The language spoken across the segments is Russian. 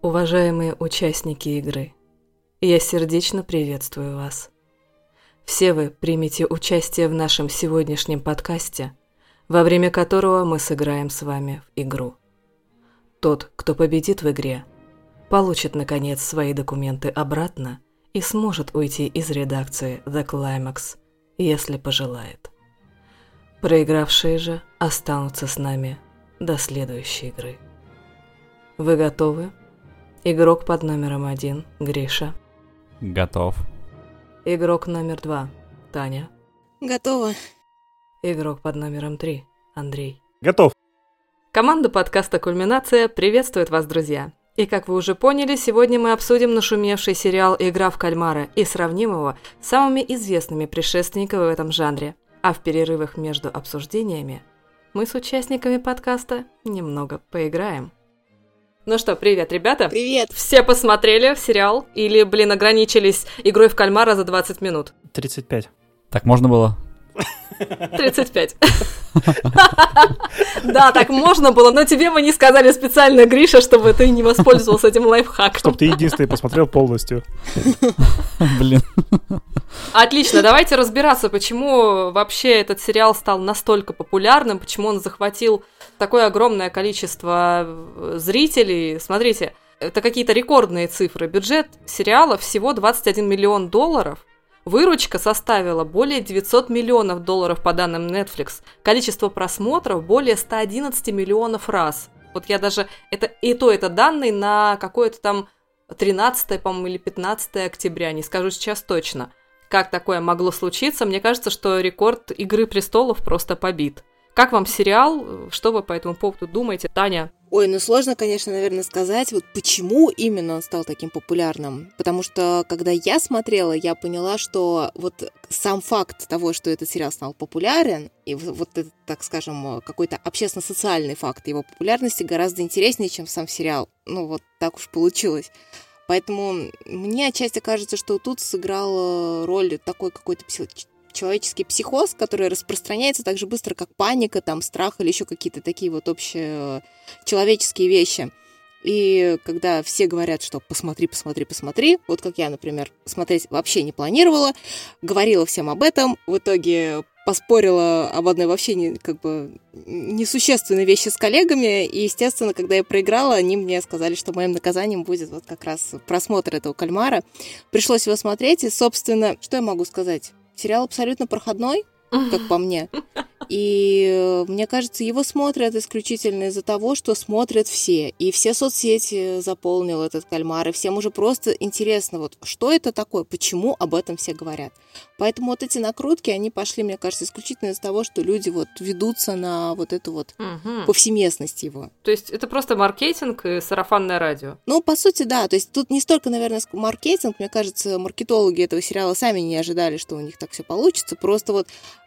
Уважаемые участники игры, я сердечно приветствую вас. Все вы примете участие в нашем сегодняшнем подкасте, во время которого мы сыграем с вами в игру. Тот, кто победит в игре, получит, наконец, свои документы обратно и сможет уйти из редакции The Climax, если пожелает. Проигравшие же останутся с нами до следующей игры. Вы готовы? Игрок под номером один, Гриша. Готов. Игрок номер два, Таня. Готово. Игрок под номером три, Андрей. Готов. Команда подкаста «Кульминация» приветствует вас, друзья. И как вы уже поняли, сегодня мы обсудим нашумевший сериал «Игра в кальмара» и сравним его с самыми известными предшественниками в этом жанре. А в перерывах между обсуждениями мы с участниками подкаста немного поиграем. Ну что, привет, ребята. Привет. Все посмотрели сериал или, блин, ограничились игрой в кальмара за 20 минут? 35. Так можно было? 35. Да, так можно было, но тебе мы не сказали специально, Гриша, чтобы ты не воспользовался этим лайфхаком. Чтоб ты единственный посмотрел полностью. Блин. Отлично, давайте разбираться, почему вообще этот сериал стал настолько популярным, почему он захватил такое огромное количество э, зрителей. Смотрите, это какие-то рекордные цифры. Бюджет сериала всего 21 миллион долларов. Выручка составила более 900 миллионов долларов по данным Netflix. Количество просмотров более 111 миллионов раз. Вот я даже... Это, и то это данные на какое-то там 13, по-моему, или 15 октября, не скажу сейчас точно. Как такое могло случиться? Мне кажется, что рекорд «Игры престолов» просто побит. Как вам сериал? Что вы по этому поводу думаете? Таня? Ой, ну сложно, конечно, наверное, сказать, вот почему именно он стал таким популярным. Потому что, когда я смотрела, я поняла, что вот сам факт того, что этот сериал стал популярен, и вот этот, так скажем, какой-то общественно-социальный факт его популярности гораздо интереснее, чем сам сериал. Ну, вот так уж получилось. Поэтому мне отчасти кажется, что тут сыграл роль такой какой-то человеческий психоз, который распространяется так же быстро, как паника, там, страх или еще какие-то такие вот общие человеческие вещи. И когда все говорят, что посмотри, посмотри, посмотри, вот как я, например, смотреть вообще не планировала, говорила всем об этом, в итоге поспорила об одной вообще не, как бы несущественной вещи с коллегами, и, естественно, когда я проиграла, они мне сказали, что моим наказанием будет вот как раз просмотр этого кальмара. Пришлось его смотреть, и, собственно, что я могу сказать? Сериал абсолютно проходной, как по мне. И э, мне кажется, его смотрят исключительно из-за того, что смотрят все. И все соцсети заполнил этот кальмар, и всем уже просто интересно, вот что это такое, почему об этом все говорят. Поэтому вот эти накрутки, они пошли, мне кажется, исключительно из-за того, что люди вот ведутся на вот эту вот угу. повсеместность его. То есть это просто маркетинг и сарафанное радио? Ну, по сути, да. То есть тут не столько, наверное, маркетинг. Мне кажется, маркетологи этого сериала сами не ожидали, что у них так все получится. Просто вот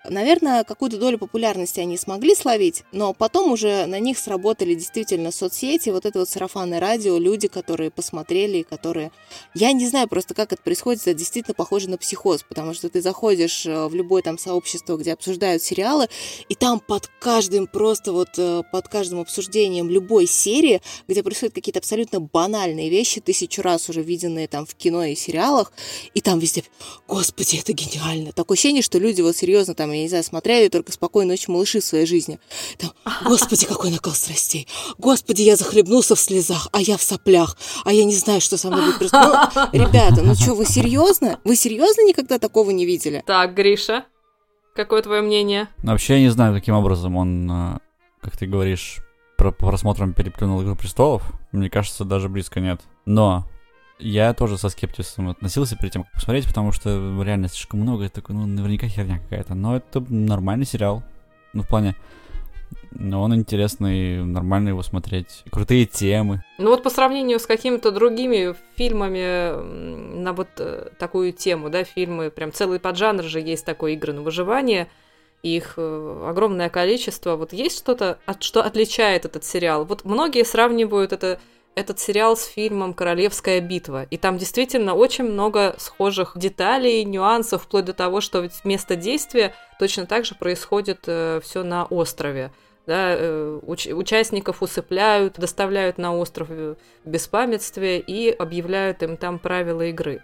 Наверное, какую-то долю популярности они смогли словить, но потом уже на них сработали действительно соцсети, вот это вот сарафанное радио, люди, которые посмотрели, которые... Я не знаю просто, как это происходит, это действительно похоже на психоз, потому что ты заходишь э, в любое там сообщество, где обсуждают сериалы, и там под каждым, просто вот э, под каждым обсуждением любой серии, где происходят какие-то абсолютно банальные вещи, тысячу раз уже виденные там в кино и сериалах, и там везде, господи, это гениально. Такое ощущение, что люди вот серьезно там я не знаю, смотрели только «Спокойной ночи, малыши» в своей жизни. Там, господи, какой накал страстей. Господи, я захлебнулся в слезах, а я в соплях, а я не знаю, что со мной будет происходить. Ну, ребята, ну что, вы серьезно? Вы серьезно никогда такого не видели? Так, Гриша, какое твое мнение? Вообще, я не знаю, каким образом он, э, как ты говоришь, про просмотром переплюнул «Игру престолов». Мне кажется, даже близко нет. Но я тоже со скептисом относился перед тем, как посмотреть, потому что реально слишком много, это такой, ну, наверняка херня какая-то. Но это нормальный сериал. Ну, в плане, но он интересный, нормально его смотреть. Крутые темы. Ну вот по сравнению с какими-то другими фильмами на вот э, такую тему, да, фильмы, прям целый поджанр же есть такой игры на выживание, их э, огромное количество. Вот есть что-то, от, что отличает этот сериал? Вот многие сравнивают это этот сериал с фильмом «Королевская битва». И там действительно очень много схожих деталей, нюансов, вплоть до того, что ведь место действия точно так же происходит э, все на острове. да, э, уч- участников усыпляют, доставляют на остров в беспамятстве и объявляют им там правила игры.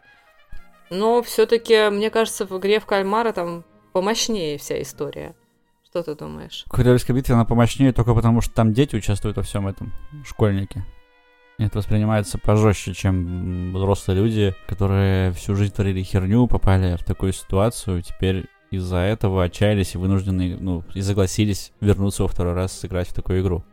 Но все-таки, мне кажется, в игре в кальмара там помощнее вся история. Что ты думаешь? В Королевской битве она помощнее только потому, что там дети участвуют во всем этом, школьники. Это воспринимается пожестче, чем взрослые люди, которые всю жизнь творили херню, попали в такую ситуацию, теперь из-за этого отчаялись и вынуждены, ну, и согласились вернуться во второй раз сыграть в такую игру.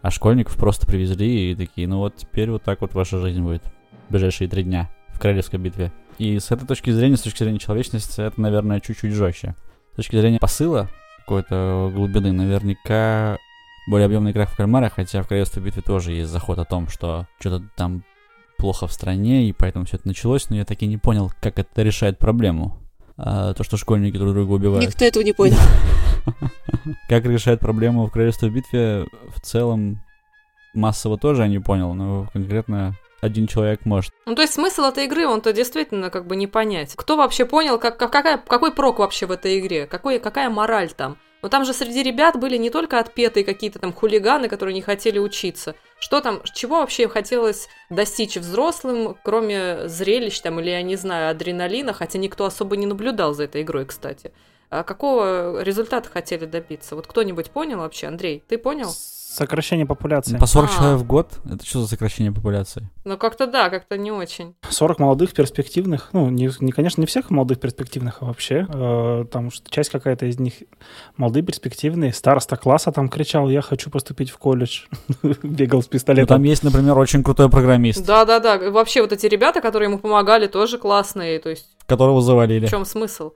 А школьников просто привезли и такие, ну вот теперь вот так вот ваша жизнь будет в ближайшие три дня в Королевской битве. И с этой точки зрения, с точки зрения человечности, это, наверное, чуть-чуть жестче. С точки зрения посыла какой-то глубины, наверняка более объемный игра в кальмара, хотя в Королевстве битве тоже есть заход о том, что что-то там плохо в стране, и поэтому все это началось, но я таки не понял, как это решает проблему. А, то, что школьники друг друга убивают. Никто этого не понял. Как решает проблему в Королевстве битве, в целом массово тоже я не понял, но конкретно один человек может. Ну, то есть смысл этой игры, он-то действительно как бы не понять. Кто вообще понял, как, как- какая, какой прок вообще в этой игре? Какой, какая мораль там? Но там же среди ребят были не только отпетые какие-то там хулиганы, которые не хотели учиться. Что там, чего вообще хотелось достичь взрослым, кроме зрелищ там, или, я не знаю, адреналина, хотя никто особо не наблюдал за этой игрой, кстати. А какого результата хотели добиться? Вот кто-нибудь понял вообще? Андрей, ты понял? Сокращение популяции. По 40 А. человек в год? Это что за сокращение популяции? Ну, как-то да, как-то не очень. 40 молодых перспективных, ну, не, не, конечно, не всех молодых перспективных, а вообще. э, там что часть какая-то из них молодые перспективные. Староста класса там кричал, я хочу поступить в колледж. Бегал с Ну, пистолетом. там есть, например, очень крутой программист, Да-да-да, вообще вот эти ребята, которые ему помогали, тоже классные, то есть которого завалили. В чем смысл?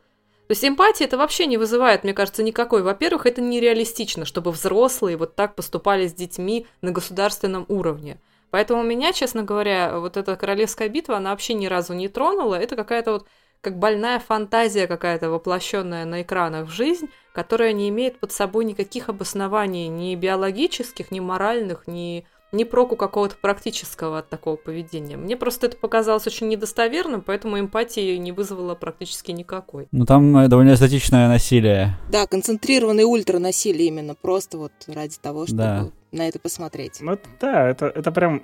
То есть эмпатия это вообще не вызывает, мне кажется, никакой. Во-первых, это нереалистично, чтобы взрослые вот так поступали с детьми на государственном уровне. Поэтому меня, честно говоря, вот эта королевская битва, она вообще ни разу не тронула. Это какая-то вот как больная фантазия какая-то воплощенная на экранах в жизнь, которая не имеет под собой никаких обоснований ни биологических, ни моральных, ни, ни проку какого-то практического от такого поведения. Мне просто это показалось очень недостоверным, поэтому эмпатии не вызвало практически никакой. Ну, там э, довольно эстетичное насилие. Да, концентрированное ультранасилие именно, просто вот ради того, чтобы Да. на это посмотреть. Ну, да, это, это прям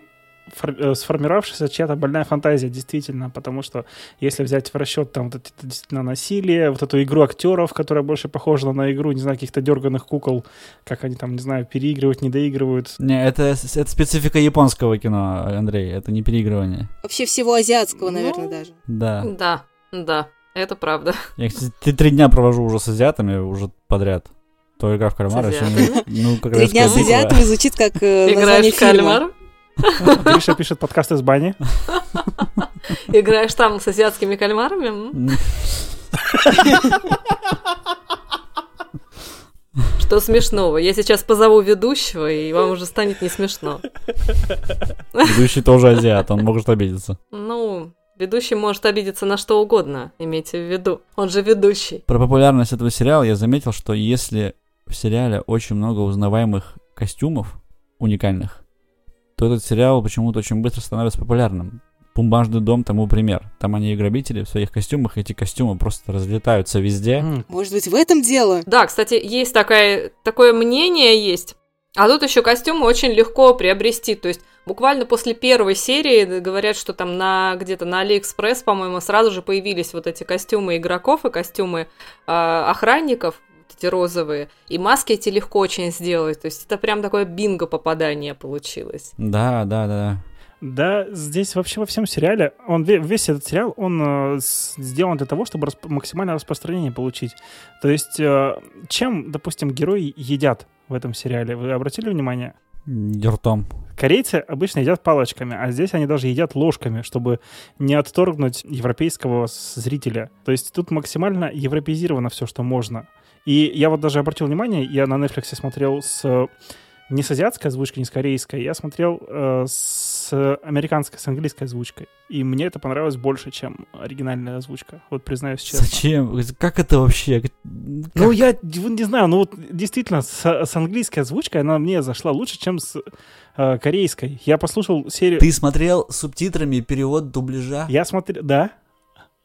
сформировавшаяся чья-то больная фантазия, действительно, потому что если взять в расчет там вот это действительно насилие, вот эту игру актеров, которая больше похожа на игру, не знаю, каких-то дерганых кукол, как они там, не знаю, переигрывают, не доигрывают. Не, это, это специфика японского кино, Андрей, это не переигрывание. Вообще всего азиатского, наверное, Ну, даже. Да. Да, да, это правда. Я, кстати, три- три дня провожу уже с азиатами, уже подряд. То игра в кальмара, сегодня, ну, как Три дня с азиатами звучит как э, название Играешь в фильма. кальмар, Гриша пишет подкаст из бани. играешь там с азиатскими кальмарами. Что смешного? Я сейчас позову ведущего, и вам уже станет не смешно. Ведущий тоже азиат, он может обидеться. Ну, ведущий может обидеться на что угодно, имейте в виду. Он же ведущий. Про популярность этого сериала я заметил, что если в сериале очень много узнаваемых костюмов уникальных, то этот сериал почему-то очень быстро становится популярным. Бумажный дом тому пример. Там они и грабители в своих костюмах, эти костюмы просто разлетаются везде. Может быть, в этом дело? Да, кстати, есть такая, такое мнение есть. А тут еще костюмы очень легко приобрести. То есть буквально после первой серии говорят, что там на где-то на Алиэкспресс, по-моему, сразу же появились вот эти костюмы игроков и костюмы а, охранников, эти розовые. И маски эти легко очень сделать. То есть это прям такое бинго попадание получилось. Да, да, да. Да, здесь вообще во всем сериале, он ве- весь этот сериал, он э, сделан для того, чтобы расп- максимальное распространение получить. То есть, э, чем, допустим, герои едят в этом сериале? Вы обратили внимание? Ртом. Корейцы обычно едят палочками, а здесь они даже едят ложками, чтобы не отторгнуть европейского зрителя. То есть тут максимально европеизировано все, что можно. И я вот даже обратил внимание, я на Netflix смотрел с не с азиатской озвучкой, не с корейской, я смотрел э, с американской, с английской озвучкой. И мне это понравилось больше, чем оригинальная озвучка. Вот признаюсь честно. Зачем? Как это вообще? Как- Ну, я не знаю, ну вот действительно, с, с английской озвучкой она мне зашла лучше, чем с э, корейской. Я послушал серию... Ты смотрел с субтитрами перевод дубляжа? Я смотрел, да.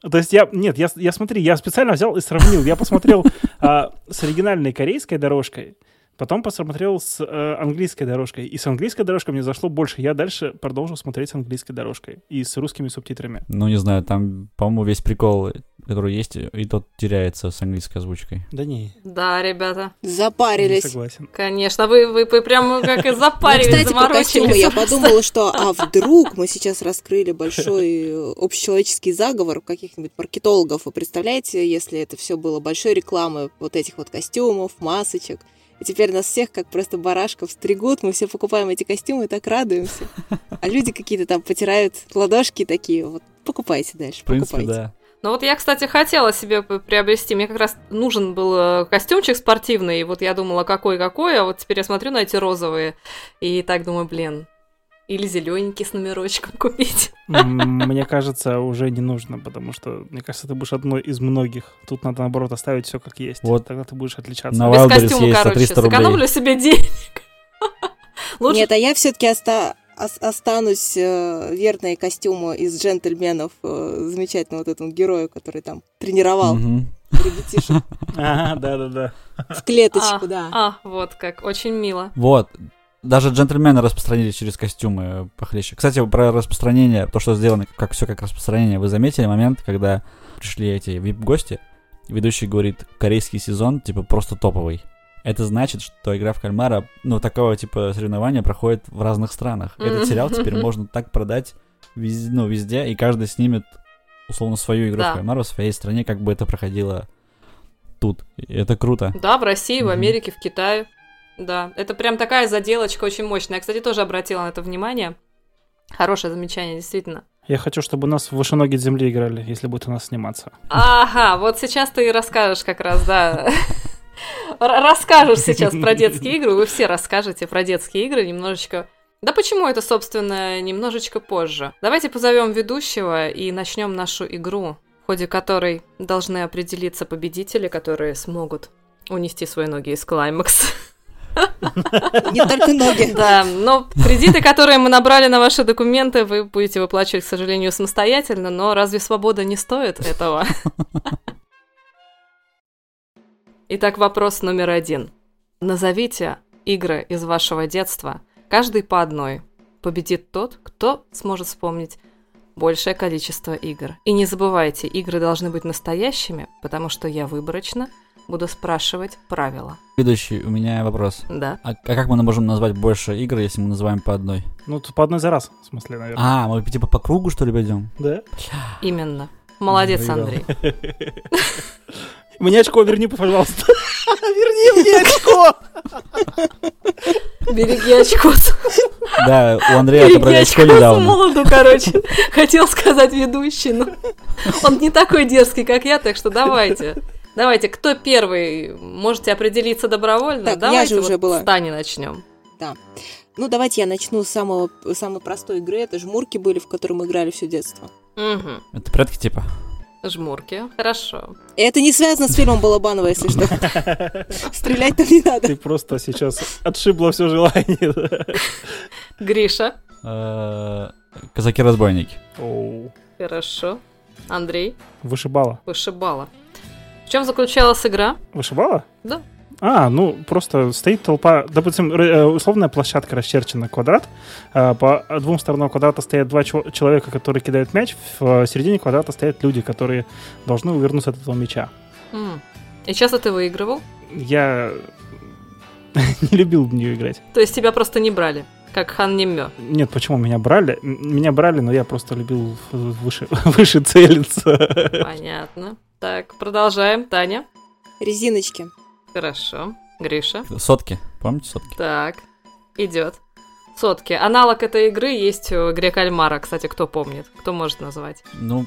То есть я, нет, я, я смотри, я специально взял и сравнил. Я посмотрел а, с оригинальной корейской дорожкой. Потом посмотрел с э, английской дорожкой. И с английской дорожкой мне зашло больше. Я дальше продолжил смотреть с английской дорожкой. И с русскими субтитрами. Ну, не знаю, там, по-моему, весь прикол, который есть, и тот теряется с английской озвучкой. Да не, Да, ребята, не Запарились. согласен. конечно, вы, вы, вы прям как и Ну, запарились, кстати, про костюмы заморочились. я подумала, что а вдруг мы сейчас раскрыли большой э, общечеловеческий заговор каких-нибудь маркетологов. Вы представляете, если это все было большой рекламой вот этих вот костюмов, масочек, и теперь нас всех как просто барашков стригут, мы все покупаем эти костюмы и так радуемся. А люди какие-то там потирают ладошки такие, вот покупайте дальше, В принципе, покупайте. да. Ну вот я, кстати, хотела себе приобрести. Мне как раз нужен был э, костюмчик спортивный. И вот я думала, какой-какой, а вот теперь я смотрю на эти розовые. И так думаю, блин, или зелененький с номерочком купить. Мне кажется, уже не нужно, потому что, мне кажется, ты будешь одной из многих. Тут надо, наоборот, оставить все как есть. Вот. Тогда ты будешь отличаться. На Без Wildberries костюма, есть короче, 300 рублей. сэкономлю себе денег. Лучше Нет, а я все-таки останусь э, верной костюму из джентльменов э, замечательного вот этому герою, который там тренировал Мгм. ребятишек Ага, да-да-да. в клеточку, да. А, вот как, очень мило. Вот. Даже джентльмены распространили через костюмы э, похлеще. Кстати, про распространение, то, что сделано, как все как распространение, вы заметили момент, когда пришли эти вип-гости, ведущий говорит, корейский сезон, типа, просто топовый. Это значит, что игра в кальмара, ну, такого типа соревнования проходит в разных странах. Этот сериал теперь можно так продать везде, ну, везде, и каждый снимет, условно, свою игру Да. в кальмара в своей стране, как бы это проходило тут. И это круто. Да, в России, в. Америке, в Китае. Да, это прям такая заделочка очень мощная. Я, кстати, тоже обратила на это внимание. Хорошее замечание, действительно. Я хочу, чтобы у нас выше ноги земли играли, если будет у нас сниматься. Ага, вот сейчас ты и расскажешь как раз, да. Расскажешь сейчас про детские игры, вы все расскажете про детские игры немножечко. Да почему это, собственно, немножечко позже? Давайте позовем ведущего и начнем нашу игру, в ходе которой должны определиться победители, которые смогут унести свои ноги из клаймакс. Не только ноги. Да, но кредиты, которые мы набрали на ваши документы, вы будете выплачивать, к сожалению, самостоятельно, но разве свобода не стоит этого? Итак, вопрос номер один. Назовите игры из вашего детства, каждый по одной. Победит тот, кто сможет вспомнить большее количество игр. И не забывайте, игры должны быть настоящими, потому что я выборочно буду спрашивать правила. Следующий у меня вопрос. Да. А, а как мы можем назвать больше игр, если мы называем по одной? Ну, тут по одной за раз, в смысле, наверное. А, мы типа по кругу, что ли, пойдем? Да? Именно. Молодец, Выиграл. Андрей. Мне очко верни, пожалуйста. Верни мне очко! Береги очко. Да, у Андрея Береги отобрали очко недавно. молоду, короче. Хотел сказать ведущий, но он не такой дерзкий, как я, так что давайте. Давайте, кто первый? Можете определиться добровольно? Так, я давайте же уже вот была. с Тани начнем. Ну, давайте я начну с самого, самой простой игры. Это жмурки были, в которые мы играли все детство. Угу. Это прятки типа. Жмурки. Хорошо. Это не связано с фильмом Балабанова, если что. Стрелять там не надо. Ты просто сейчас отшибла все желание. да. Гриша. Э, Казаки-разбойники. Хорошо. Андрей. Вышибала. Вышибала. В чем заключалась игра? Вышибала? Да. А, ну, просто стоит толпа, допустим, э, условная площадка расчерчена квадрат, а, по двум сторонам квадрата стоят два чел- человека, которые кидают мяч, в э, середине квадрата стоят люди, которые должны увернуться от этого мяча. И часто ты выигрывал? Я не любил в нее играть. То есть тебя просто не брали, как Хан Немё. Нет, почему меня брали? Меня брали, но я просто любил выше, выше целиться. Понятно. Так, продолжаем. Таня. Резиночки. Хорошо. Гриша. Сотки. Помните сотки? Так, идет. Сотки. Аналог этой игры есть в игре Кальмара, кстати, кто помнит? Кто может назвать? Ну,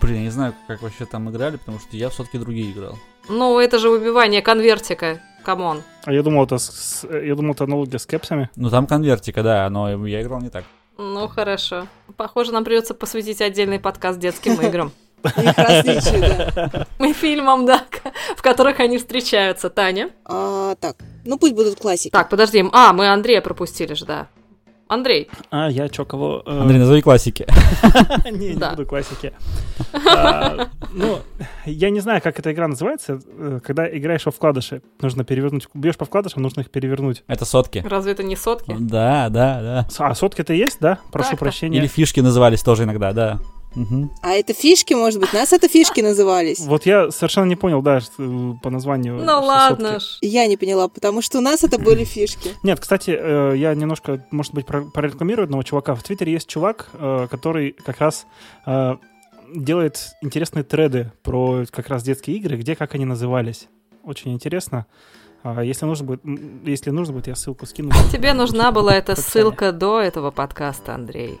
блин, я не знаю, как вообще там играли, потому что я в сотки другие играл. Ну, это же выбивание конвертика. Come on. А я думал, это, с- я думал, это аналогия с кепсами. Ну, там конвертика, да, но я играл не так. Ну, хорошо. Похоже, нам придется посвятить отдельный подкаст детским играм. Их различия, да. И фильмам, да, в которых они встречаются. Таня. А, так, ну пусть будут классики. Так, подожди. А, мы Андрея пропустили же, да. Андрей, А, я чё, кого? э, Андрей, назови классики. Не, не буду классики. А, Ну, я не знаю, как эта игра называется. э, Когда играешь во вкладыши, нужно перевернуть. Бьешь по вкладышам, нужно их перевернуть. Это сотки. разве это не сотки? Да, да, да. А, сотки-то есть, да? Прошу прощения. Или фишки назывались тоже иногда, да. Мгм. А это фишки, может быть? Нас это фишки назывались. Вот я совершенно не понял, да, э, по названию. Ну что ладно. Я не поняла, потому что у нас это были фишки. Нет, кстати, э, я немножко, может быть, про- прорекламирую одного чувака. В Твиттере есть чувак, э, который как раз э, делает интересные треды про как раз детские игры, где как они назывались. Очень интересно. А Если нужно будет, если нужно будет, я ссылку скину. Тебе нужна была эта ссылка до этого подкаста, Андрей.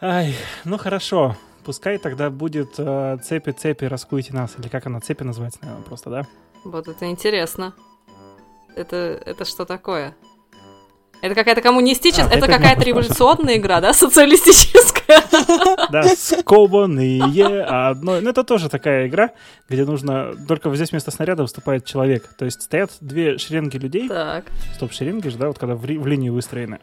Ай, ну хорошо. Пускай тогда будет э, цепи-цепи, раскуйте нас. Или как она, цепи называется, наверное, просто, да? Вот это интересно. Это, это что такое? Это какая-то коммунистическая, А, это опять какая-то на- революционная игра, да, социалистическая? Да, скованные одной. Ну, это тоже такая игра, где нужно... Только здесь вместо снаряда выступает человек. То есть стоят две шеренги людей. Так. Стоп, шеренги же, да, вот когда в линию выстроены.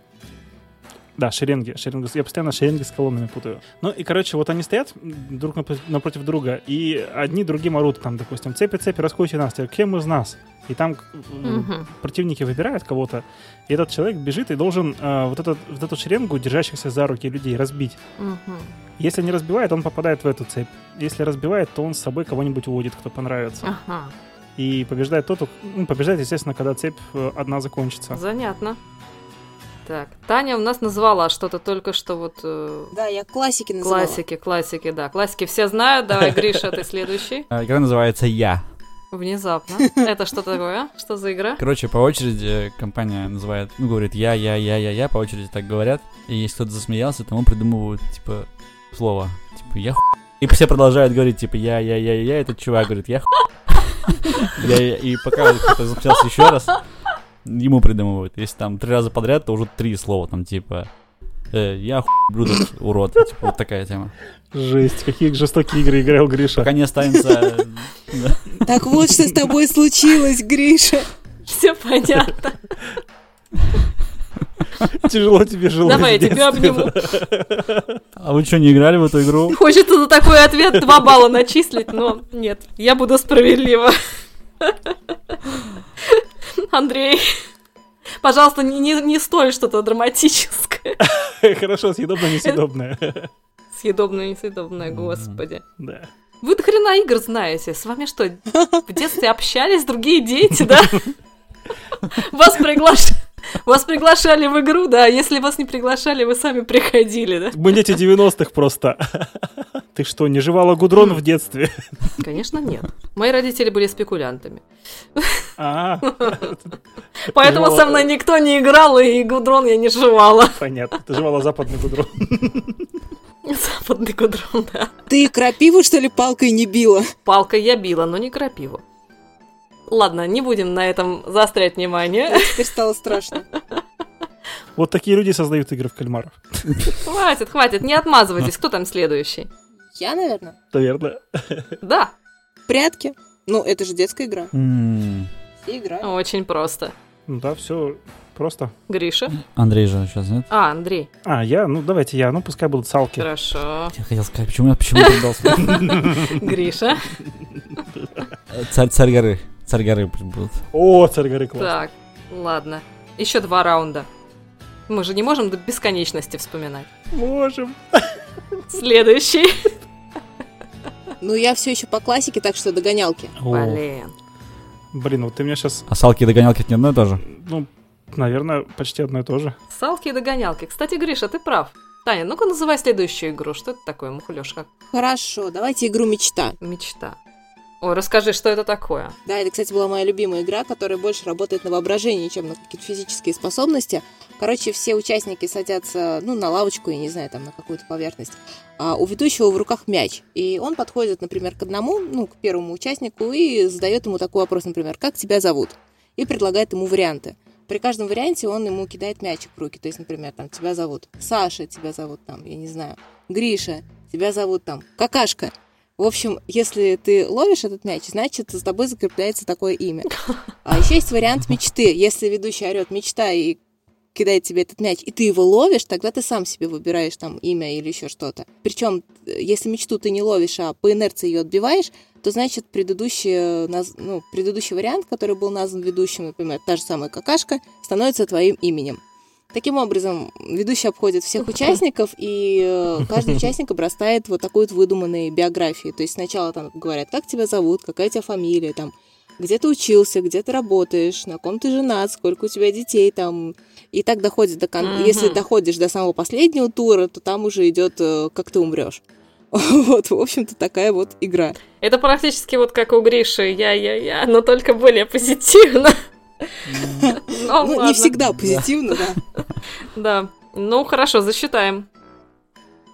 Да, шеренги, шеренги. Я постоянно шеренги с колоннами путаю. Ну и, короче, вот они стоят друг напро- напротив друга, и одни другим орут, там, допустим, цепи, цепи, раскуйте нас, кем из нас? И там Мгм. противники выбирают кого-то, и этот человек бежит и должен э, вот, этот, вот эту шеренгу, держащихся за руки людей, разбить. Мгм. Если не разбивает, он попадает в эту цепь. Если разбивает, то он с собой кого-нибудь уводит, кто понравится. Ага, И побеждает тот, ну, побеждает, естественно, когда цепь э, одна закончится. занятно. Так, Таня у нас назвала что-то только что вот э, Да, я классики называла. классики, классики, да. Классики все знают. Давай, Гриша, ты следующий. А, Игра называется «Я». Внезапно. Это что такое? Что за игра? Короче, по очереди компания называет, ну, говорит «я, я, я, я, я», по очереди так говорят. И если кто-то засмеялся, тому придумывают, типа, слово. Типа «я ху...» И все продолжают говорить, типа «я, я, я, я, я», этот чувак говорит «я ху...» Я- я- И пока кто-то засмеялся еще раз, ему придумывают. Если там три раза подряд, то уже три слова, там, типа э, «я ху... блюдо, урод». Типа, вот такая тема. Жесть, какие жестокие игры играл Гриша. Пока не останется... э. Так вот, что с тобой случилось, Гриша. Все понятно. Тяжело тебе жилось Давай, я тебя обниму. А вы что, не играли в эту игру? Хочется за такой ответ два балла начислить, но нет, я буду справедлива. Андрей, пожалуйста, не, не, не столь что-то драматическое. Хорошо, съедобное, несъедобное. Съедобное, несъедобное, господи. Да. Вы до хрена игр знаете. С вами что, в детстве общались другие дети, да? Вас приглашали... Вас приглашали в игру, да, а если вас не приглашали, вы сами приходили, да? Мы дети 90-х просто. Ты что, не жевала гудрон в детстве? Конечно, нет. Мои родители были спекулянтами. А, Поэтому со мной никто не играл, и гудрон я не жевала. понятно. Ты жевала западный гудрон. Западный гудрон, да. Ты крапиву, что ли, палкой не била? Палкой я била, но не крапиву. Ладно, не будем на этом заострять внимание. Теперь стало страшно. Вот такие люди создают игры в кальмаров. Хватит, хватит, не отмазывайтесь. Кто там следующий? Я, наверное. Наверное. Да, Прятки. Ну, это же детская игра. Все играют. очень просто. Ну да, все просто. Гриша? Андрей же сейчас, нет? А, Андрей. А, я? Ну, давайте я. Ну, пускай будут салки. Хорошо. Я хотел сказать, почему я почему поддался? Гриша. Царь, царь горы. Царь горы будут. О, царь горы класс. Так, ладно. Еще два раунда. Мы же не можем до бесконечности вспоминать. Можем. Следующий. Ну, я все еще по классике, так что догонялки. Блин. Блин, вот ты меня сейчас, А салки и догонялки это не одно и то же? ну, наверное, почти одно и то же. Салки и догонялки. Кстати, Гриша, ты прав. Таня, ну-ка называй следующую игру. Что это такое, мухлёж, как Хорошо, давайте игру «Мечта». мечта? Ой, расскажи, что это такое? Да, это, кстати, была моя любимая игра, которая больше работает на воображении, чем на какие-то физические способности. Короче, все участники садятся, ну, на лавочку, я не знаю, там, на какую-то поверхность. А у ведущего в руках мяч. И он подходит, например, к одному, ну, к первому участнику и задает ему такой вопрос, например, «Как тебя зовут?» И предлагает ему варианты. При каждом варианте он ему кидает мячик в руки. То есть, например, там, тебя зовут Саша, тебя зовут там, я не знаю, Гриша, тебя зовут там Какашка. В общем, если ты ловишь этот мяч, значит, за тобой закрепляется такое имя. А еще есть вариант мечты. Если ведущий орет мечта и кидает тебе этот мяч, и ты его ловишь, тогда ты сам себе выбираешь там имя или еще что-то. Причем, если мечту ты не ловишь, а по инерции ее отбиваешь, то значит предыдущий, ну, предыдущий вариант, который был назван ведущим, например, та же самая какашка, становится твоим именем. Таким образом, ведущий обходит всех участников, и э, каждый участник обрастает вот такой вот выдуманной биографией. То есть сначала там говорят, как тебя зовут, какая у тебя фамилия, там, где ты учился, где ты работаешь, на ком ты женат, сколько у тебя детей там. И так доходит до кон... mm-hmm. Если доходишь до самого последнего тура, то там уже идет, э, как ты умрешь. Вот, в общем-то, такая вот игра. Это практически вот как у Гриши «я-я-я», но только более позитивно. Ну, не всегда позитивно, да. Да. Ну, хорошо, засчитаем.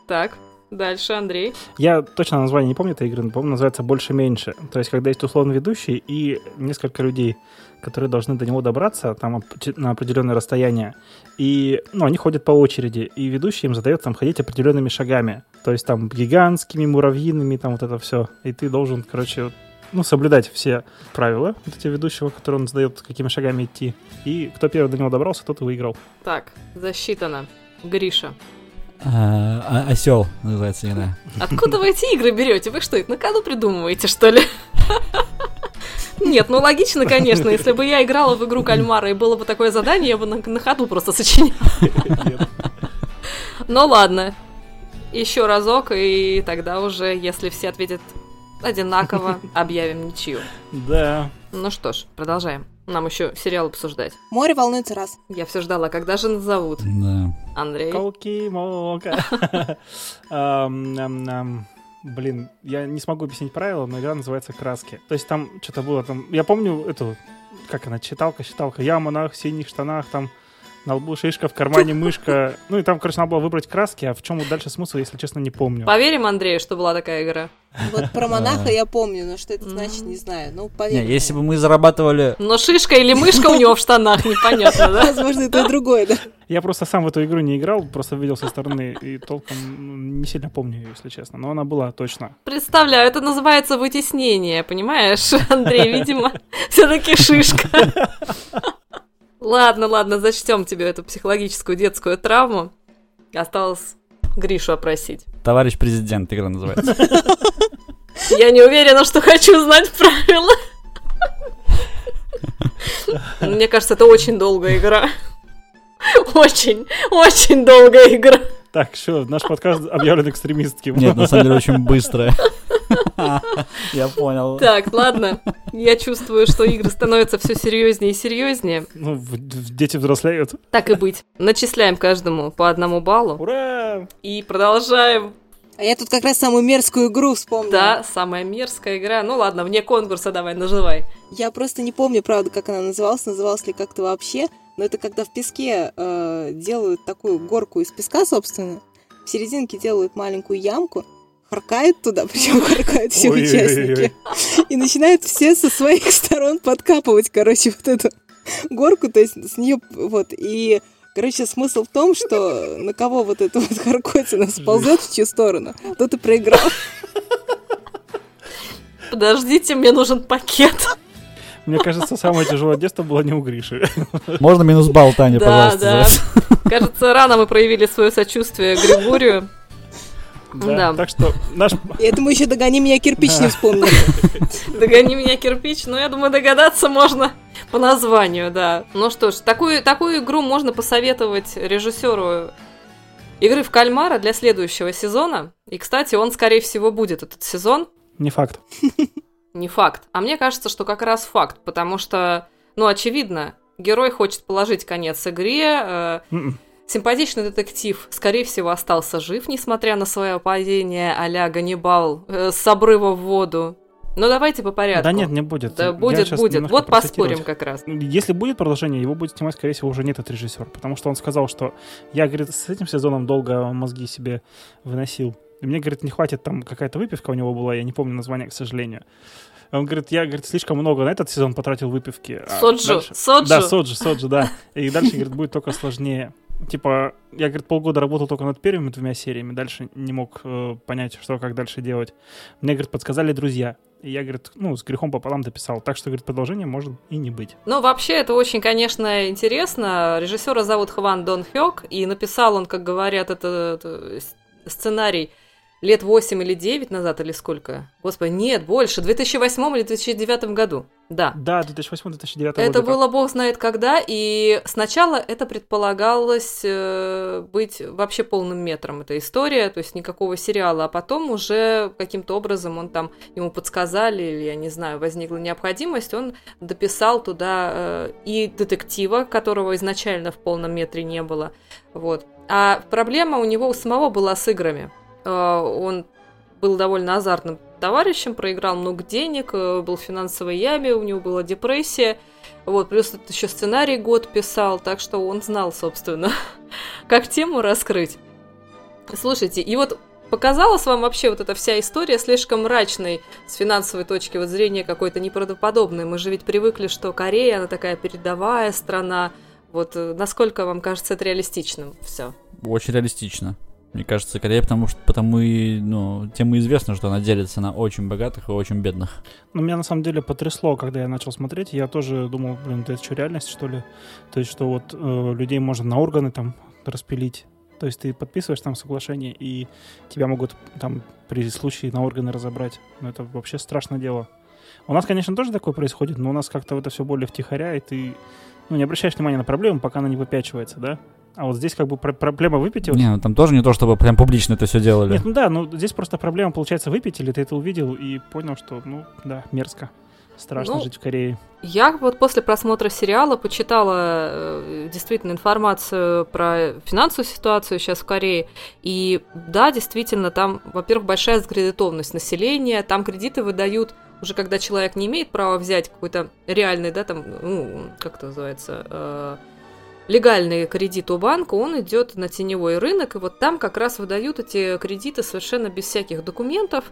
Так, Дальше, Андрей. Я точно название не помню этой игры, но помню, называется «Больше-меньше». То есть, когда есть условно ведущий и несколько людей, которые должны до него добраться там на определенное расстояние. И, ну, они ходят по очереди, и ведущий им задает там ходить определенными шагами. То есть там гигантскими, муравьиными, там вот это все. И ты должен, короче, ну, соблюдать все правила вот эти ведущего, которые он задает, какими шагами идти. И кто первый до него добрался, тот и выиграл. Так, засчитано. Гриша. А, а, осел называется игра. Откуда вы эти игры берете? Вы что, их на кону придумываете, что ли? Нет, ну логично, конечно. Если бы я играла в игру кальмара и было бы такое задание, я бы на, на ходу просто сочиняла. Ну ладно. Еще разок, и тогда уже, если все ответят одинаково объявим ничью. Да. Ну что ж, продолжаем. Нам еще сериал обсуждать. Море волнуется раз. Я все ждала, когда же назовут. Да. Андрей. Колки-мока. Блин, я не смогу объяснить правила, но игра называется «Краски». То есть там что-то было там... Я помню эту, как она, читалка, читалка. Я монах в синих штанах, там на лбу шишка, в кармане мышка. Ну и там, короче, надо было выбрать краски, а в чем дальше смысл, если честно, не помню. Поверим Андрею, что была такая игра? Вот про монаха я помню, но что это значит, не знаю. Ну, поверим. Не, если бы мы зарабатывали... Но шишка или мышка у него в штанах, непонятно, да? Возможно, это другое, да. Я просто сам в эту игру не играл, просто видел со стороны и толком ну, не сильно помню ее, если честно. Но она была точно. Представляю, это называется вытеснение, понимаешь, Андрей, видимо, все-таки шишка. Ладно, ладно, зачтем тебе эту психологическую детскую травму. Осталось Гришу опросить. Товарищ президент, игра называется. Я не уверена, что хочу знать правила. Мне кажется, это очень долгая игра. Очень, очень долгая игра. Так, что, наш подкаст объявлен экстремистским. Нет, на самом деле очень быстрая. Я понял. Так, ладно. Я чувствую, что игры становятся все серьезнее и серьезнее. Ну, дети взрослеют. Так и быть. Начисляем каждому по одному баллу. Ура! И продолжаем. А я тут как раз самую мерзкую игру вспомнила. Да, самая мерзкая игра. Ну ладно, вне конкурса давай, называй. Я просто не помню, правда, как она называлась, называлась ли как-то вообще. Но это когда в песке э, делают такую горку из песка, собственно. В серединке делают маленькую ямку, харкают туда, причем харкают все участники. И начинают все со своих сторон подкапывать, короче, вот эту горку, то есть с нее вот. И Короче, смысл в том, что на кого вот эта вот харкотина сползет в чью сторону, тот и проиграл. Подождите, мне нужен пакет. Мне кажется, самое тяжелое детство было не у Гриши. Можно минус балл, Таня, да, пожалуйста. Да. Кажется, рано мы проявили свое сочувствие Григорию. Да, да. Так что наш... Я думаю, еще «Догони меня, кирпич» не вспомнили. «Догони меня, кирпич», ну, я думаю, догадаться можно по названию, да. Ну что ж, такую, такую игру можно посоветовать режиссеру игры в кальмара для следующего сезона. И, кстати, он, скорее всего, будет этот сезон. Не факт. Не факт. А мне кажется, что как раз факт, потому что, ну, очевидно, герой хочет положить конец игре. Э, м-м. Симпатичный детектив, скорее всего, остался жив, несмотря на свое падение а-ля Ганнибал э, с обрыва в воду. Ну, давайте по порядку. Да нет, не будет. Да будет, будет. Вот поспорим как раз. Если будет продолжение, его будет снимать, скорее всего, уже не этот режиссер. Потому что он сказал, что я, говорит, с этим сезоном долго мозги себе выносил. И мне, говорит, не хватит, там какая-то выпивка у него была, я не помню название, к сожалению. Он говорит, я, говорит, слишком много на этот сезон потратил выпивки. А соджу, дальше... соджу. Да, соджу, соджу, да. И дальше, говорит, будет только сложнее. Типа, я, говорит, полгода работал только над первыми двумя сериями, дальше не мог э, понять, что, как дальше делать. Мне, говорит, подсказали друзья. И я, говорит, ну, с грехом пополам дописал. Так что, говорит, продолжение может и не быть. Ну, вообще, это очень, конечно, интересно. Режиссера зовут Хван Дон Хёк, и написал он, как говорят, это, это сценарий лет 8 или 9 назад, или сколько? Господи, нет, больше, в 2008 или 2009 году. Да. Да, 2008-2009 Это было бог знает когда, и сначала это предполагалось э, быть вообще полным метром, эта история, то есть никакого сериала, а потом уже каким-то образом он там, ему подсказали, или, я не знаю, возникла необходимость, он дописал туда э, и детектива, которого изначально в полном метре не было, вот. А проблема у него у самого была с играми. Э, он был довольно азартным товарищем, проиграл много денег, э, был в финансовой яме, у него была депрессия. Вот, плюс тут еще сценарий год писал, так что он знал, собственно, как тему раскрыть. Слушайте, и вот показалась вам вообще вот эта вся история слишком мрачной с финансовой точки вот зрения какой-то неправдоподобной? Мы же ведь привыкли, что Корея, она такая передовая страна. Вот э, насколько вам кажется это реалистичным все? Очень реалистично. Мне кажется, Корея, потому что потому и, ну, тем и известно, что она делится на очень богатых и очень бедных. Ну, меня на самом деле потрясло, когда я начал смотреть. Я тоже думал, блин, это что, реальность, что ли? То есть, что вот э, людей можно на органы там распилить. То есть ты подписываешь там соглашение, и тебя могут там при случае на органы разобрать. Ну, это вообще страшное дело. У нас, конечно, тоже такое происходит, но у нас как-то это все более втихаря, и ты ну, не обращаешь внимания на проблему, пока она не выпячивается, да? А вот здесь как бы про- проблема выпятилась. Не, ну там тоже не то, чтобы прям публично это все делали. Нет, ну да, ну здесь просто проблема, получается, выпятили, ты это увидел и понял, что, ну, да, мерзко. Страшно ну, жить в Корее. Я вот после просмотра сериала почитала э, действительно информацию про финансовую ситуацию сейчас в Корее. И да, действительно, там, во-первых, большая закредитованность населения, там кредиты выдают уже когда человек не имеет права взять какой-то реальный, да, там, ну, как это называется, э, легальный кредит у банка, он идет на теневой рынок, и вот там как раз выдают эти кредиты совершенно без всяких документов,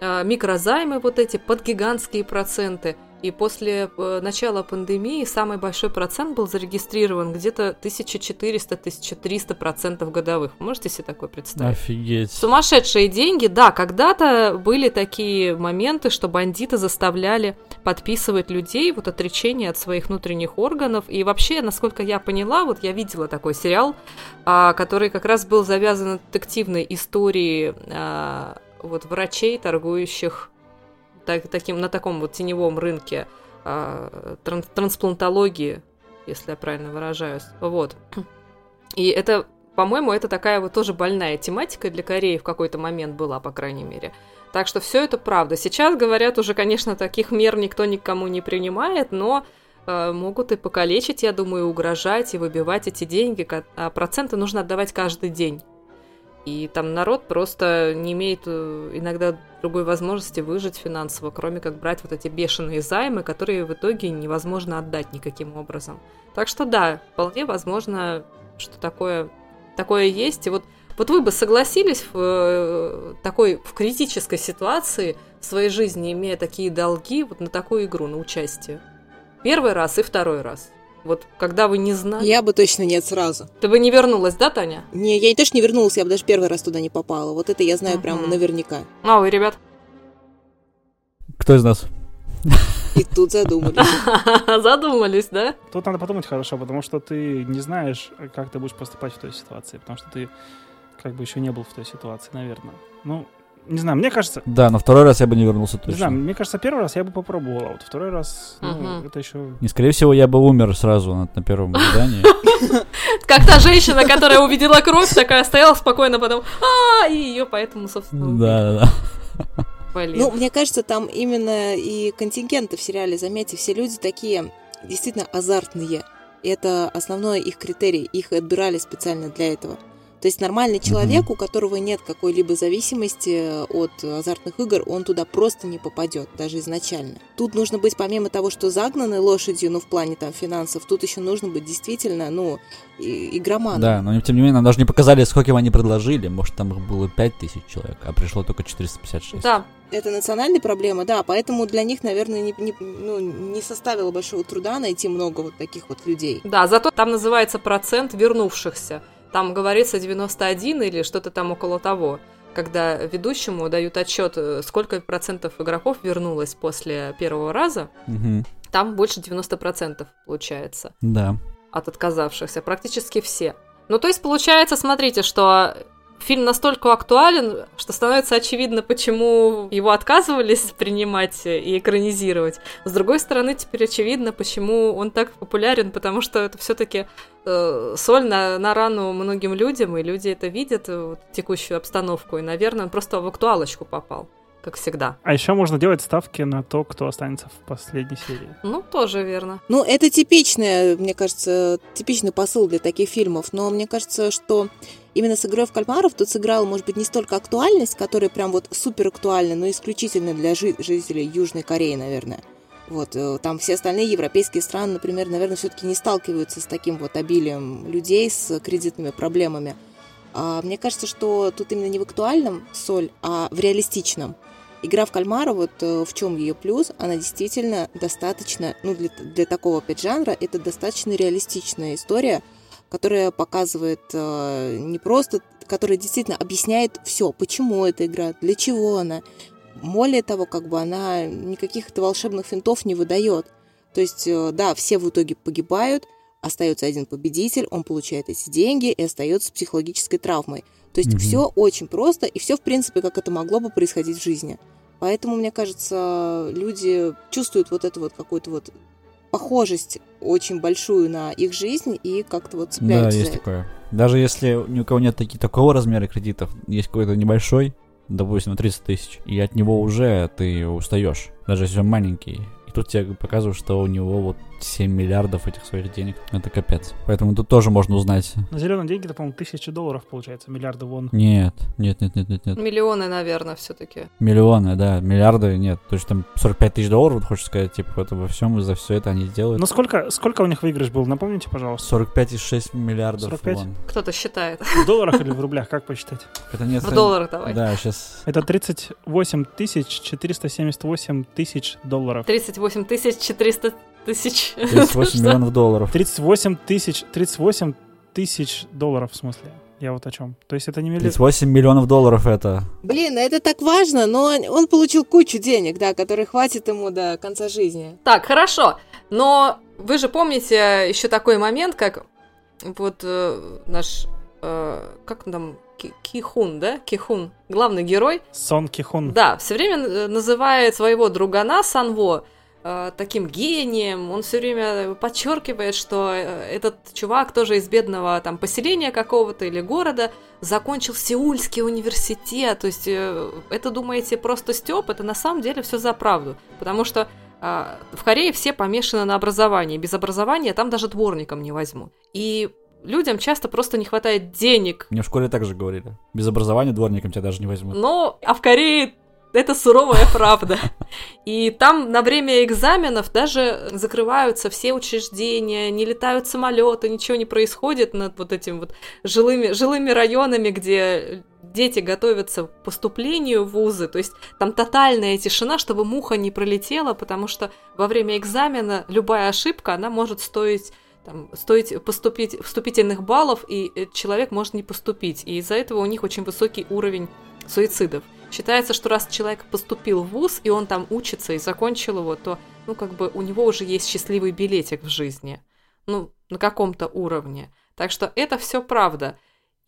э, микрозаймы вот эти под гигантские проценты. И после э, начала пандемии самый большой процент был зарегистрирован где-то 1400-1300 процентов годовых. Можете себе такое представить? Офигеть. Сумасшедшие деньги. Да, когда-то были такие моменты, что бандиты заставляли подписывать людей вот отречение от своих внутренних органов. И вообще, насколько я поняла, вот я видела такой сериал, а, который как раз был завязан детективной истории а, вот врачей, торгующих так, таким, на таком вот теневом рынке э, тран трансплантологии, если я правильно выражаюсь. Вот. И это, по-моему, это такая вот тоже больная тематика для Кореи в какой-то момент была, по крайней мере. Так что все это правда. Сейчас, говорят, уже, конечно, таких мер никто никому не принимает, но э, могут и покалечить, я думаю, угрожать, и выбивать эти деньги. А проценты нужно отдавать каждый день. И там народ просто не имеет э, иногда другой возможности выжить финансово, кроме как брать вот эти бешеные займы, которые в итоге невозможно отдать никаким образом. Так что да, вполне возможно, что такое, такое есть. И вот, вот вы бы согласились в э, такой в критической ситуации в своей жизни, имея такие долги, вот на такую игру, на участие? Первый раз и второй раз. Вот когда вы не знали... Я бы точно нет сразу. Ты бы не вернулась, да, Таня? Не, я точно не вернулась, я бы даже первый раз туда не попала. Вот это я знаю uh-huh. прямо наверняка. А вы, ребят? Кто из нас? И тут задумались. Задумались, да? Тут надо подумать хорошо, потому что ты не знаешь, как ты будешь поступать в той ситуации, потому что ты как бы еще не был в той ситуации, наверное. Ну, не знаю, мне кажется... Да, но второй раз я бы не вернулся точно. Не знаю, мне кажется, первый раз я бы попробовал, а вот второй раз, ну, uh-huh. это еще... Не, скорее всего, я бы умер сразу на, на первом задании. Как та женщина, которая увидела кровь, такая стояла спокойно, потом а и ее поэтому, собственно... Да, да, да. Ну, мне кажется, там именно и контингенты в сериале, заметьте, все люди такие действительно азартные. Это основной их критерий. Их отбирали специально для этого. То есть нормальный человек, у которого нет какой-либо зависимости от азартных игр, он туда просто не попадет, даже изначально. Тут нужно быть, помимо того, что загнаны лошадью, ну, в плане там финансов, тут еще нужно быть действительно, ну, и- игроманом. Да, но тем не менее, нам даже не показали, сколько им они предложили. Может, там их было 5000 человек, а пришло только 456. Да, Это национальная проблема, да, поэтому для них, наверное, не, не- ну, не составило большого труда найти много вот таких вот людей. Да, зато там называется процент вернувшихся. Там говорится 91 или что-то там около того. Когда ведущему дают отчет, э, сколько процентов игроков вернулось после первого раза, Мгм. там больше 90 процентов получается Да. от отказавшихся, практически все. Ну, то есть получается, смотрите, что фильм настолько актуален, что становится очевидно, почему его отказывались принимать и экранизировать. С другой стороны, теперь очевидно, почему он так популярен, потому что это все-таки соль на, на рану многим людям, и люди это видят, э, вот, текущую обстановку, и, наверное, он просто в актуалочку попал, как всегда. А еще можно делать ставки на то, кто останется в последней серии. Ну, тоже верно. Ну, это типичное, мне кажется, типичный посыл для таких фильмов, но мне кажется, что именно с «Игрой в кальмаров» тут сыграла, может быть, не столько актуальность, которая прям вот супер актуальна, но исключительно для жи- жителей Южной Кореи, наверное. Вот, э, там все остальные европейские страны, например, наверное, все-таки не сталкиваются с таким вот обилием людей с кредитными проблемами. А мне кажется, что тут именно не в актуальном соль, а в реалистичном. Игра в кальмара, вот э, в чем ее плюс, она действительно достаточно, ну, для, для такого опять жанра, это достаточно реалистичная история, которая показывает э, не просто, которая действительно объясняет все, почему эта игра, для чего она. Более того, как бы она никаких это волшебных финтов не выдает. То есть, э, да, все в итоге погибают, остается один победитель, он получает эти деньги и остается с психологической травмой. То есть Мгм. все очень просто и все, в принципе, как это могло бы происходить в жизни. Поэтому, мне кажется, люди чувствуют вот эту вот какую-то вот похожесть очень большую на их жизнь и как-то вот Да, цепляются есть за это. такое. Даже если ни у кого нет таки, такого размера кредитов, есть какой-то небольшой, допустим, на 30 тысяч, и от него уже ты устаешь, даже если он маленький. И тут тебе показывают, что у него вот 7 миллиардов этих своих денег. Это капец. Поэтому тут тоже можно узнать. На зеленые деньги это, по-моему, тысячи долларов получается, миллиарды вон. Нет, нет, нет, нет, нет, нет. Миллионы, наверное, все-таки. Миллионы, да, миллиарды нет. То есть там 45 тысяч долларов, вот хочешь сказать, типа, это во всем и за все это они делают. Ну сколько, сколько у них выигрыш был, напомните, пожалуйста. 45,6 миллиардов 45? вон. Кто-то считает. В долларах или в рублях, как посчитать? Это нет. В долларах давай. Да, сейчас. Это 38 тысяч 478 тысяч долларов. 38 тысяч 400 тысяч. 38 Что? миллионов долларов. 38 тысяч, 38 тысяч долларов, в смысле. Я вот о чем. То есть это не миллион. 38 миллионов долларов это. Блин, это так важно, но он получил кучу денег, да, которые хватит ему до конца жизни. Так, хорошо. Но вы же помните еще такой момент, как вот э, наш, э, как там, Ки- Кихун, да? Кихун, главный герой, Сон Кихун. да, все время э, называет своего другана Санво э, таким гением. Он все время подчеркивает, что э, этот чувак тоже из бедного там поселения какого-то или города закончил Сеульский университет. То есть э, это думаете просто стёб, это на самом деле все за правду, потому что а, в Корее все помешаны на образовании. Без образования там даже дворником не возьму. И людям часто просто не хватает денег Мне в школе также говорили. Без образования дворником тебя даже не возьмут. но, а в Корее это суровая правда. И там на время экзаменов даже закрываются все учреждения, не летают самолеты, ничего не происходит над вот этим вот жилыми, жилыми районами, где дети готовятся к поступлению в вузы. То есть там тотальная тишина, чтобы муха не пролетела, потому что во время экзамена любая ошибка, она может стоить там, стоить поступить, вступительных баллов, и э, человек может не поступить. И из-за этого у них очень высокий уровень суицидов. Считается, что раз человек поступил в ВУЗ, и он там учится и закончил его, то, ну, как бы у него уже есть счастливый билетик в жизни. Ну, на каком-то уровне. Так что это все правда.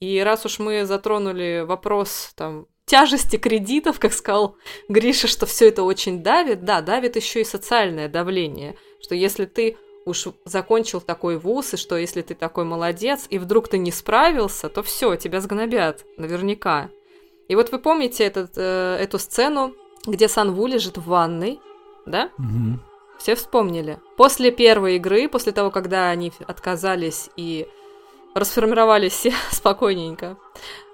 И раз уж мы затронули вопрос там тяжести кредитов, как сказал Гриша, что все это очень давит, да, давит еще и социальное давление, что если ты уж закончил такой вуз, и что если ты такой молодец, и вдруг ты не справился, то все, тебя сгнобят, наверняка. И вот вы помните этот, э, эту сцену, где Санву лежит в ванной, да? Мгм. Все вспомнили. После первой игры, после того, когда они отказались и расформировались все спокойненько.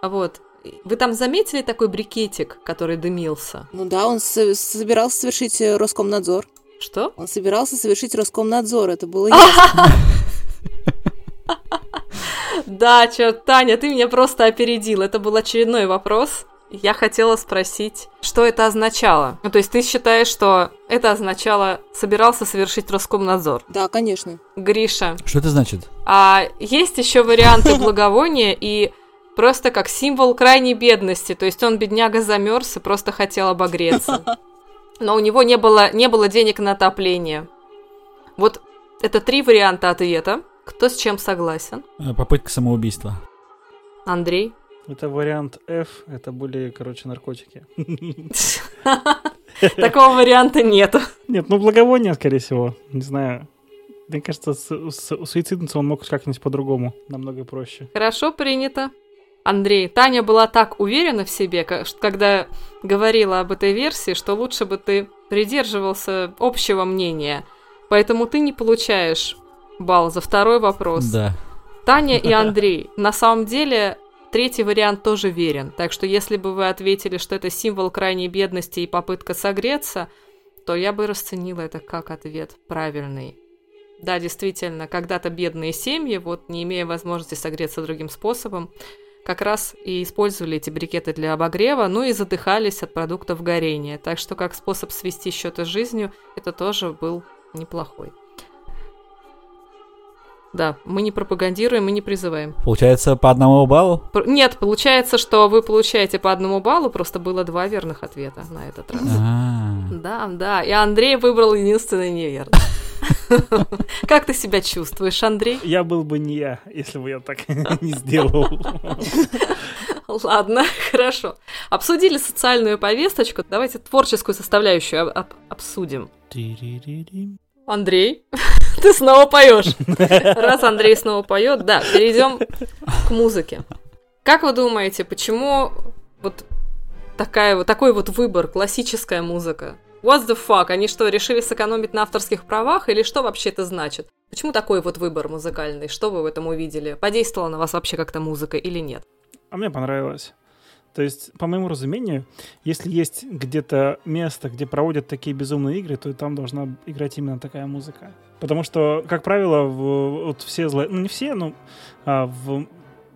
Вот. Вы там заметили такой брикетик, который дымился? Ну да, он со- собирался совершить э, Роскомнадзор. Что? Он собирался совершить Роскомнадзор, это было ясно. Да, черт, Таня, ты меня просто опередил. Это был очередной вопрос. Я хотела спросить, что это означало? Ну, то есть ты считаешь, что это означало собирался совершить Роскомнадзор? Да, конечно. Гриша, Что это значит? а есть еще варианты благовония и просто как символ крайней бедности. То есть он, бедняга, замерз и просто хотел обогреться. Но у него не было, не было денег на отопление. Вот это три варианта ответа. Кто с чем согласен? Э, Попытка самоубийства. Андрей? Это вариант F, это были, короче, наркотики. Такого варианта нет. Нет, ну благовоние, скорее всего. Не знаю. Мне кажется, с, с- суициднуться он мог как-нибудь по-другому, намного проще. Хорошо принято. Андрей, Таня была так уверена в себе, когда говорила об этой версии, что лучше бы ты придерживался общего мнения. Поэтому ты не получаешь балл за второй вопрос. Да. Таня и Андрей, на самом деле, третий вариант тоже верен. Так что если бы вы ответили, что это символ крайней бедности и попытка согреться, то я бы расценила это как ответ правильный. Да, действительно, когда-то бедные семьи, вот не имея возможности согреться другим способом, как раз и использовали эти брикеты для обогрева, ну и задыхались от продуктов горения. Так что как способ свести счеты с жизнью, это тоже был неплохой. Да, мы не пропагандируем и не призываем. Получается, по одному баллу? Пр- Нет, получается, что вы получаете по одному баллу, просто было два верных ответа на этот раз. А, Да, да, и Андрей выбрал единственный неверный. Как ты себя чувствуешь, Андрей? Я был бы не я, если бы я так не сделал. Ладно, хорошо. Обсудили социальную повесточку, давайте творческую составляющую об- об- обсудим. Андрей, ты снова поешь. Раз Андрей снова поет, да, перейдем к музыке. Как вы думаете, почему вот такая вот такой вот выбор классическая музыка? What the fuck? Они что, решили сэкономить на авторских правах или что вообще это значит? Почему такой вот выбор музыкальный? Что вы в этом увидели? Подействовала на вас вообще как-то музыка или нет? А мне понравилось. То есть, по моему разумению, если есть где-то место, где проводят такие безумные игры, то там должна играть именно такая музыка. Потому что, как правило, в, вот все зло... ну не все, но а, в,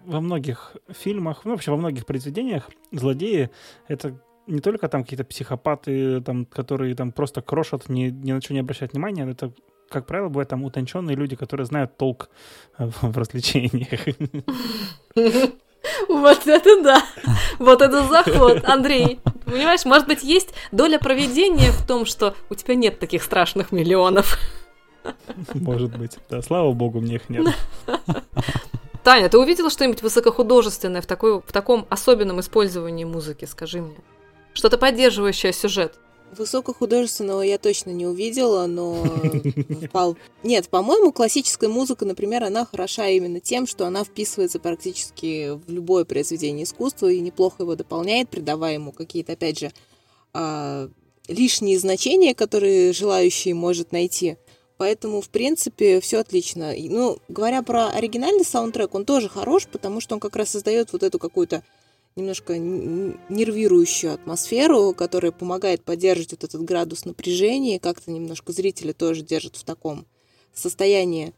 во многих фильмах, ну вообще во многих произведениях злодеи — это не только там какие-то психопаты, там, которые там просто крошат, ни, ни на что не обращают внимания, это как правило, бывают там утонченные люди, которые знают толк э, в развлечениях. Вот это да! Вот это заход! Андрей, понимаешь, может быть, есть доля проведения в том, что у тебя нет таких страшных миллионов. Может быть. Да, слава богу, мне их нет. Таня, ты увидела что-нибудь высокохудожественное в, такой, в таком особенном использовании музыки, скажи мне? Что-то поддерживающее сюжет. Высокохудожественного я точно не увидела, но... Нет, по-моему, классическая музыка, например, она хороша именно тем, что она вписывается практически в любое произведение искусства и неплохо его дополняет, придавая ему какие-то, опять же, а, лишние значения, которые желающий может найти. Поэтому, в принципе, все отлично. Ну, говоря про оригинальный саундтрек, он тоже хорош, потому что он как раз создает вот эту какую-то немножко нервирующую атмосферу, которая помогает поддерживать вот этот градус напряжения, и как-то немножко зрителя тоже держит в таком состоянии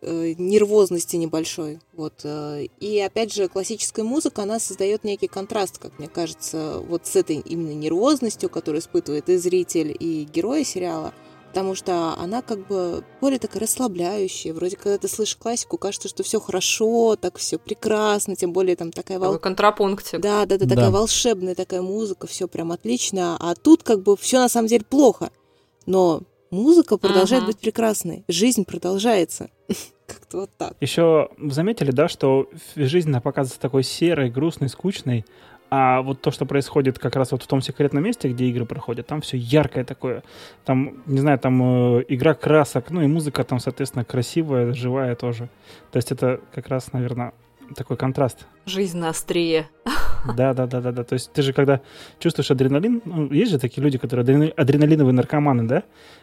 э, нервозности небольшой. Вот. э, И опять же, классическая музыка, она создает некий контраст, как мне кажется, вот с этой именно нервозностью, которую испытывает и зритель, и герои сериала, потому что она как бы более такая расслабляющая. Вроде, когда ты слышишь классику, кажется, что все хорошо, так все прекрасно, тем более там такая вол... контрапунктик. Да, да, да, Да. такая волшебная такая музыка, все прям отлично. А тут как бы все на самом деле плохо. Но музыка продолжает Ага. быть прекрасной. Жизнь продолжается. Как-то вот так. Еще заметили, да, что жизнь она показывается такой серой, грустной, скучной, а вот то, что происходит как раз вот в том секретном месте, где игры проходят, там все яркое такое. Там, не знаю, там э, игра красок, ну и музыка там, соответственно, красивая, живая тоже. То есть это как раз, наверное, такой контраст. Жизнь на острие. Да, да, да, да, да. То есть ты же когда чувствуешь адреналин, ну, есть же такие люди, которые адрена- адреналиновые наркоманы, да?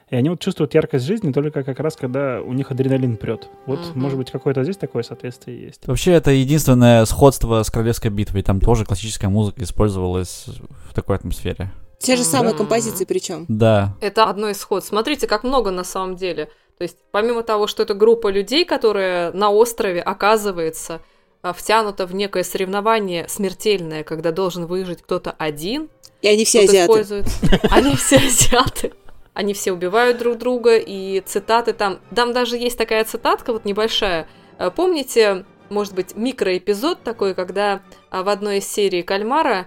И они вот чувствуют яркость жизни только как раз, когда у них адреналин прет. Вот, Мгм. может быть, какое-то здесь такое соответствие есть. Вообще, это единственное сходство с Королевской битвой. Там тоже классическая музыка использовалась в такой атмосфере. Те же самые Да. композиции причем. Да. Это одно из сход. Смотрите, как много на самом деле. То есть, помимо того, что это группа людей, которая на острове оказывается втянута в некое соревнование смертельное, когда должен выжить кто-то один, И они все азиаты. использует... Они все азиаты. Они все убивают друг друга, и цитаты там... Там даже есть такая цитатка, вот небольшая. Э, Помните, может быть, микроэпизод такой, когда а, в одной из серий «Кальмара» а,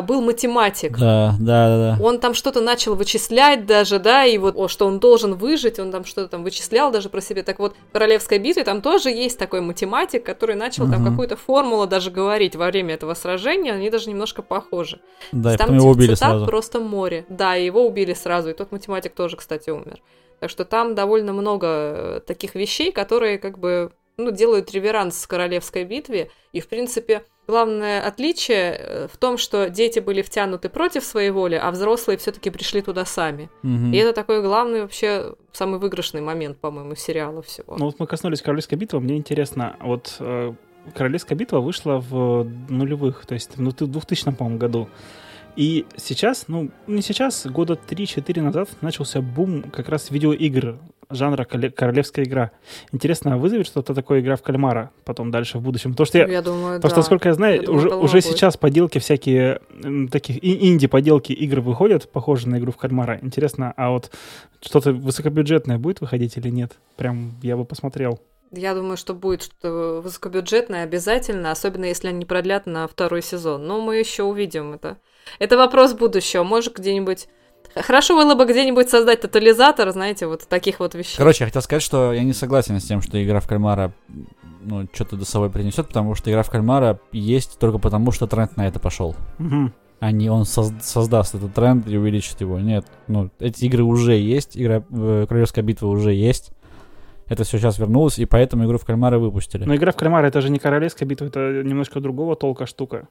был математик, Да, да, да, да. он там что-то начал вычислять даже, да, и вот, о, что он должен выжить, он там что-то там вычислял даже про себя. Так вот, в Королевской битве там тоже есть такой математик, который начал там Мгм. какую-то формулу даже говорить во время этого сражения, они даже немножко похожи. Да, и там его этих убили цитат сразу. просто море. Да, его убили сразу, и тот математик тоже, кстати, умер. Так что там довольно много э, таких вещей, которые как бы ну, делают реверанс королевской битве. И, в принципе, главное отличие э, в том, что дети были втянуты против своей воли, а взрослые все-таки пришли туда сами. Мгм. И это такой главный вообще самый выигрышный момент, по-моему, сериала всего. Ну вот мы коснулись Королевской битвы, мне интересно, вот э, Королевская битва вышла в нулевых, то есть в 2000, по-моему, году. И сейчас, ну, не сейчас, года 3-4 назад начался бум как раз видеоигр жанра королевская игра. Интересно, а вызовет что-то такое игра в кальмара потом дальше в будущем? Потому что я, я думаю, Потому да. что, насколько я знаю, Я думаю, уже, голова уже будет. сейчас поделки всякие, таких инди-поделки игр выходят, похожие на игру в кальмара. Интересно, а вот что-то высокобюджетное будет выходить или нет? Прям я бы посмотрел. Я думаю, что будет что-то высокобюджетное обязательно, особенно если они продлят на второй сезон. Но мы еще увидим это. Это вопрос будущего. Может, где-нибудь... Хорошо было бы где-нибудь создать тотализатор, знаете, вот таких вот вещей. Короче, я хотел сказать, что я не согласен с тем, что игра в кальмара ну, что-то до собой принесет, потому что игра в кальмара есть только потому, что тренд на это пошел. А не он соз- создаст этот тренд и увеличит его. Нет, ну, эти игры уже есть, игра э, Королевская битва уже есть. Это все сейчас вернулось, и поэтому игру в кальмара выпустили. Но игра в кальмара это же не королевская битва, это немножко другого толка штука.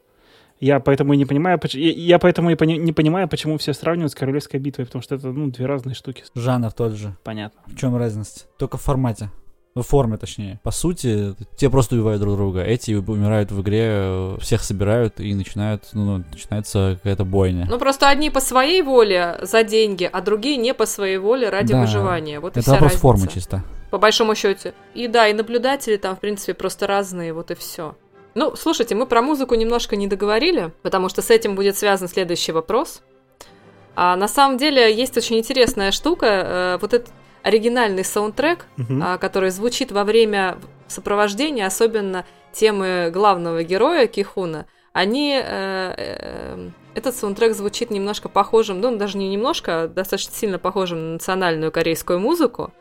Я поэтому и не понимаю, поч- я, я поэтому и пони- не понимаю, почему все сравнивают с королевской битвой, потому что это ну две разные штуки. Жанр тот же. Понятно. В чем разница? Только в формате. В форме, точнее. По сути, те просто убивают друг друга. Эти умирают в игре, всех собирают и начинают, ну, ну, начинается какая-то бойня. Ну, просто одни по своей воле за деньги, а другие не по своей воле ради Да. выживания. Вот и Это вся вопрос разница. формы чисто. По большому счете. И да, и наблюдатели там, в принципе, просто разные, вот и все. Ну, слушайте, мы про музыку немножко не договорили, потому что с этим будет связан следующий вопрос. А на самом деле есть очень интересная штука. э, вот этот оригинальный саундтрек, а, который звучит во время сопровождения, особенно темы главного героя Кихуна, они... э, э, этот саундтрек звучит немножко похожим, ну, даже не немножко, а достаточно сильно похожим на национальную корейскую музыку.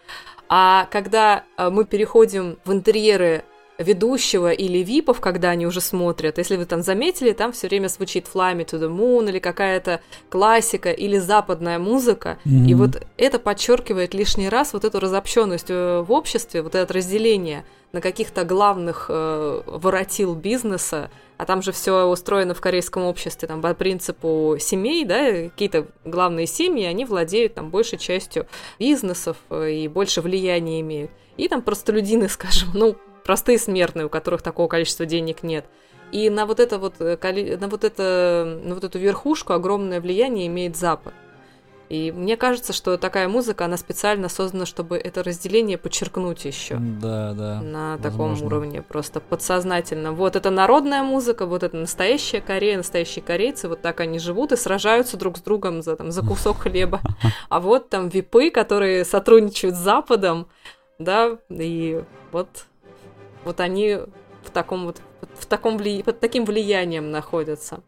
А когда э, мы переходим в интерьеры ведущего или випов, когда они уже смотрят, если вы там заметили, там все время звучит Fly Me to the Moon или какая-то классика или западная музыка. И Мгм. вот это подчеркивает лишний раз вот эту разобщенность э, в обществе, вот это разделение на каких-то главных э, воротил бизнеса, а там же все устроено в корейском обществе, там по принципу семей, да, какие-то главные семьи, они владеют там большей частью бизнесов э, и больше влияния имеют. И там простолюдины, скажем, ну, простые смертные, у которых такого количества денег нет. И на вот это вот, э, на вот это, на вот эту верхушку огромное влияние имеет Запад. И мне кажется, что такая музыка, она специально создана, чтобы это разделение подчеркнуть еще Да, да. на таком возможно. уровне, просто подсознательно. Вот это народная музыка, вот это настоящая Корея, настоящие корейцы, вот так они живут и сражаются друг с другом за, там, за кусок хлеба. А вот там випы, которые сотрудничают с Западом, да, и вот, вот они в таком вот, в таком вли... под таким влиянием находятся.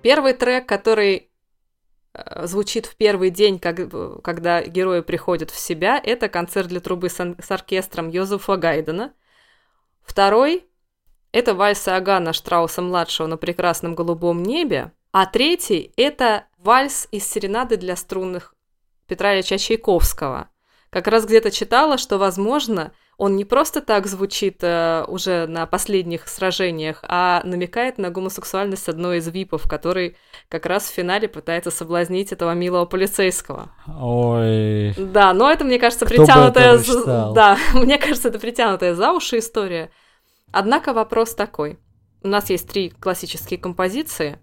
Первый трек, который звучит в первый день, как, э, когда герои приходят в себя, это концерт для трубы с, с оркестром Йозефа Гайдена. Второй — это вальс Агана Штрауса-младшего на прекрасном голубом небе. А третий — это вальс из серенады для струнных Петра Ильича Чайковского. Как раз где-то читала, что, возможно, он не просто так звучит э, уже на последних сражениях, а намекает на гомосексуальность одной из випов, который как раз в финале пытается соблазнить этого милого полицейского. Ой. Да, но это, мне кажется, Кто бы притянутая... это за- мечтал? Да, мне кажется, это притянутая за уши история. Однако вопрос такой. У нас есть три классические композиции,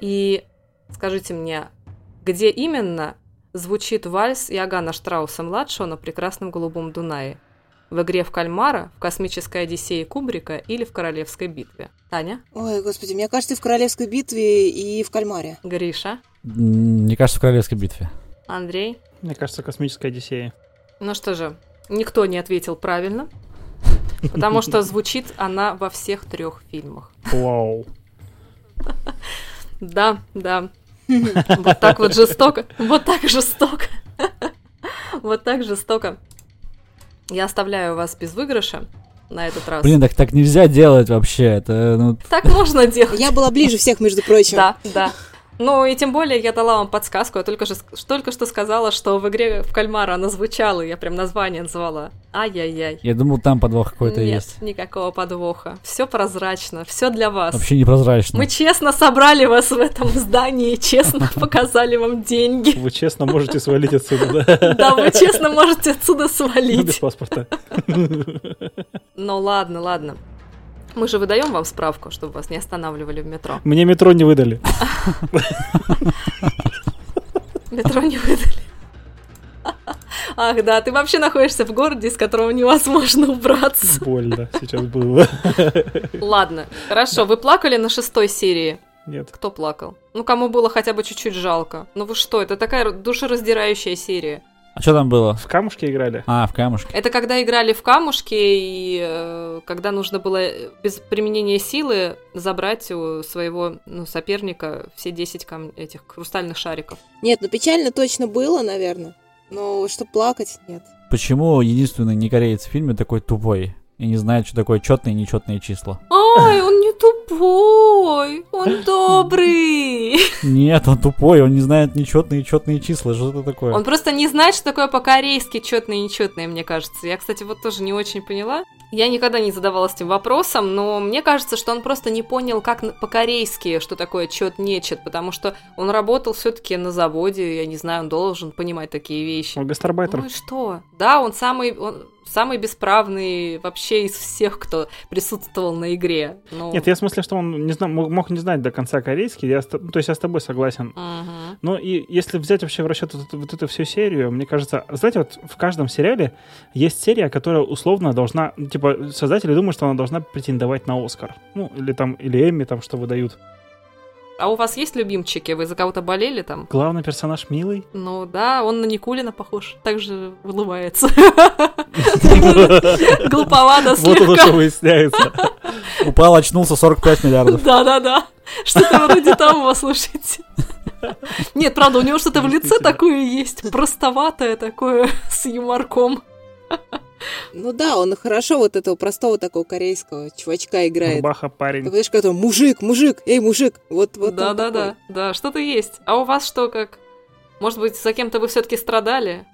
и скажите мне, где именно звучит вальс Иоганна Штрауса-младшего на прекрасном голубом Дунае? В игре в кальмара, в космической Одиссее Кубрика или в Королевской битве? Таня? Ой, господи, мне кажется, в Королевской битве и в Кальмаре. Гриша? Мне кажется, в Королевской битве. Андрей? Мне кажется, космическая Одиссея. Ну что же, никто не ответил правильно, потому что звучит она во всех трех фильмах. Вау. Да, да. Вот так вот жестоко. Вот так жестоко. Вот так жестоко. Я оставляю вас без выигрыша на этот раз. Блин, так так нельзя делать вообще. Это, ну, Так можно делать. Я была ближе всех, между прочим. Да, да. Ну и тем более я дала вам подсказку. Я только, же, только что сказала, что в игре в кальмара она звучала. Я прям название назвала. Ай-яй-яй. я думал, там подвох какой-то Нет, есть. никакого подвоха. Все прозрачно, все для вас. Вообще непрозрачно. Мы честно собрали вас в этом здании, честно показали вам деньги. Вы честно можете свалить отсюда, да? Да, вы честно можете отсюда Без свалить. паспорта. Ну ладно, ладно. Мы же выдаем вам справку, чтобы вас не останавливали в метро. Мне метро не выдали. Метро не выдали. Ах, да, ты вообще находишься в городе, из которого невозможно убраться. Больно сейчас было. Ладно, хорошо, вы плакали на шестой серии? Нет. Кто плакал? Ну, кому было хотя бы чуть-чуть жалко. Ну вы что, это такая душераздирающая серия. А что там было? В камушке играли? А, в камушке. Это когда играли в камушки, и э, когда нужно было без применения силы забрать у своего ну, соперника все 10 кам- этих хрустальных шариков. Нет, ну печально точно было, наверное. Но что плакать, нет. Почему единственный не кореец в фильме такой тупой и не знает, что такое четные и нечетные числа? Ай, он не тупой, он добрый. Нет, он тупой, он не знает нечетные и четные числа. Что это такое? Он просто не знает, что такое по-корейски четные и нечетные, мне кажется. Я, кстати, вот тоже не очень поняла. Я никогда не задавалась этим вопросом, но мне кажется, что он просто не понял, как по-корейски, что такое чет нечет, потому что он работал все-таки на заводе, я не знаю, он должен понимать такие вещи. Он гастарбайтер. Ну и что? Да, он самый, он самый бесправный вообще из всех, кто присутствовал на игре. Ну, Нет, я в смысле, что он не знал, мог, не знать до конца корейский. Я, то есть я с тобой согласен. мгм. Ну и если взять вообще в расчет вот, эту- вот эту всю серию, мне кажется, знаете, вот в каждом сериале есть серия, которая условно должна, ну, типа, создатели думают, что она должна претендовать на Оскар. Ну, или там, или Эмми там, что выдают. А у вас есть любимчики? Вы за кого-то болели там? Главный персонаж милый. Ну да, он на Никулина похож. Также улыбается. Глуповато Вот оно что слегка. выясняется. Упал, очнулся 45 миллиардов. Да-да-да. Что-то вроде того, слушайте. Нет, правда, у него что-то в лице такое есть, простоватое такое, с юморком. Ну да, он хорошо вот этого простого такого корейского чувачка играет. Баха парень. Ты понимаешь, который мужик, мужик, эй, мужик. Вот, вот он Да-да-да, да, что-то есть. А у вас что, как? Может быть, за кем-то вы все-таки страдали?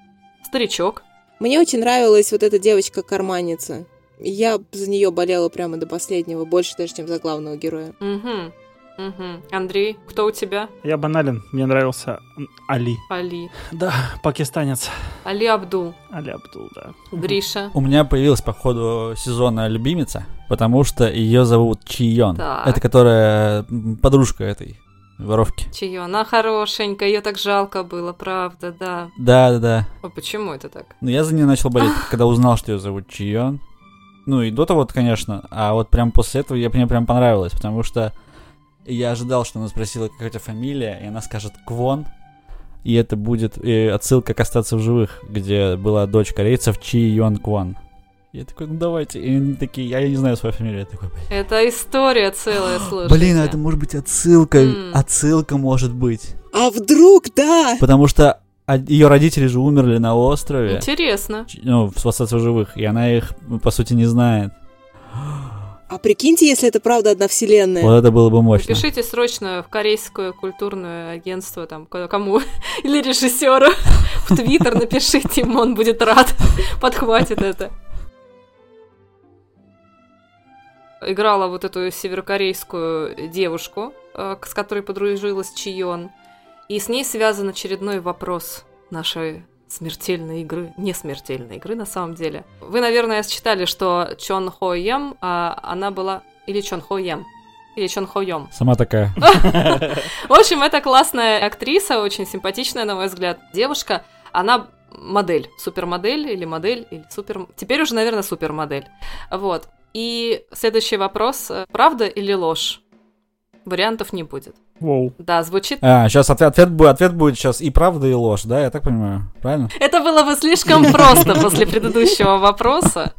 Старичок. Мне очень нравилась вот эта девочка-карманница. Я за нее болела прямо до последнего, больше даже, чем за главного героя. Угу. Угу. Андрей, кто у тебя? Я банален. Мне нравился Али. Али. Да, пакистанец. Али Абдул. Али Абдул, да. Гриша. У меня появилась по ходу сезона любимица, потому что ее зовут Чион. Так. Это которая подружка этой воровки. Чье? Она хорошенькая, ее так жалко было, правда, да. Да, да, да. А почему это так? Ну, я за нее начал болеть, когда узнал, что ее зовут Чион. Ну, и до того, конечно, а вот прям после этого я, мне прям понравилось, потому что я ожидал, что она спросила, какая у тебя фамилия, и она скажет Квон, и это будет э, отсылка к «Остаться в живых», где была дочь корейцев Чи Йон Квон. Я такой, ну давайте. И они такие, я не знаю свою фамилию. Я такой, блин. Это история целая, слушайте. Блин, а это может быть отсылка. М. Отсылка может быть. А вдруг, да? Потому что ее родители же умерли на острове. Интересно. Ну, в «Остаться в живых», и она их, ну, по сути, не знает. А прикиньте, если это правда одна вселенная. Вот это было бы мощно. Пишите срочно в корейское культурное агентство, там, ко- кому, или режиссеру, в Твиттер напишите ему, он будет рад, подхватит это. Играла вот эту северокорейскую девушку, э, с которой подружилась Чион. И с ней связан очередной вопрос нашей смертельной игры, не смертельной игры на самом деле. Вы, наверное, считали, что Чон Хо Ем, а она была... Или Чон Хо Ем, или Чон Хо Йом. Сама такая. В общем, это классная актриса, очень симпатичная, на мой взгляд, девушка. Она модель, супермодель или модель, или супер... Теперь уже, наверное, супермодель. Вот. И следующий вопрос. Правда или ложь? Вариантов не будет. Воу. Да, звучит... А, сейчас ответ, ответ, будет, ответ будет сейчас и правда, и ложь, да? Я так понимаю, правильно? Это было бы слишком просто после предыдущего вопроса.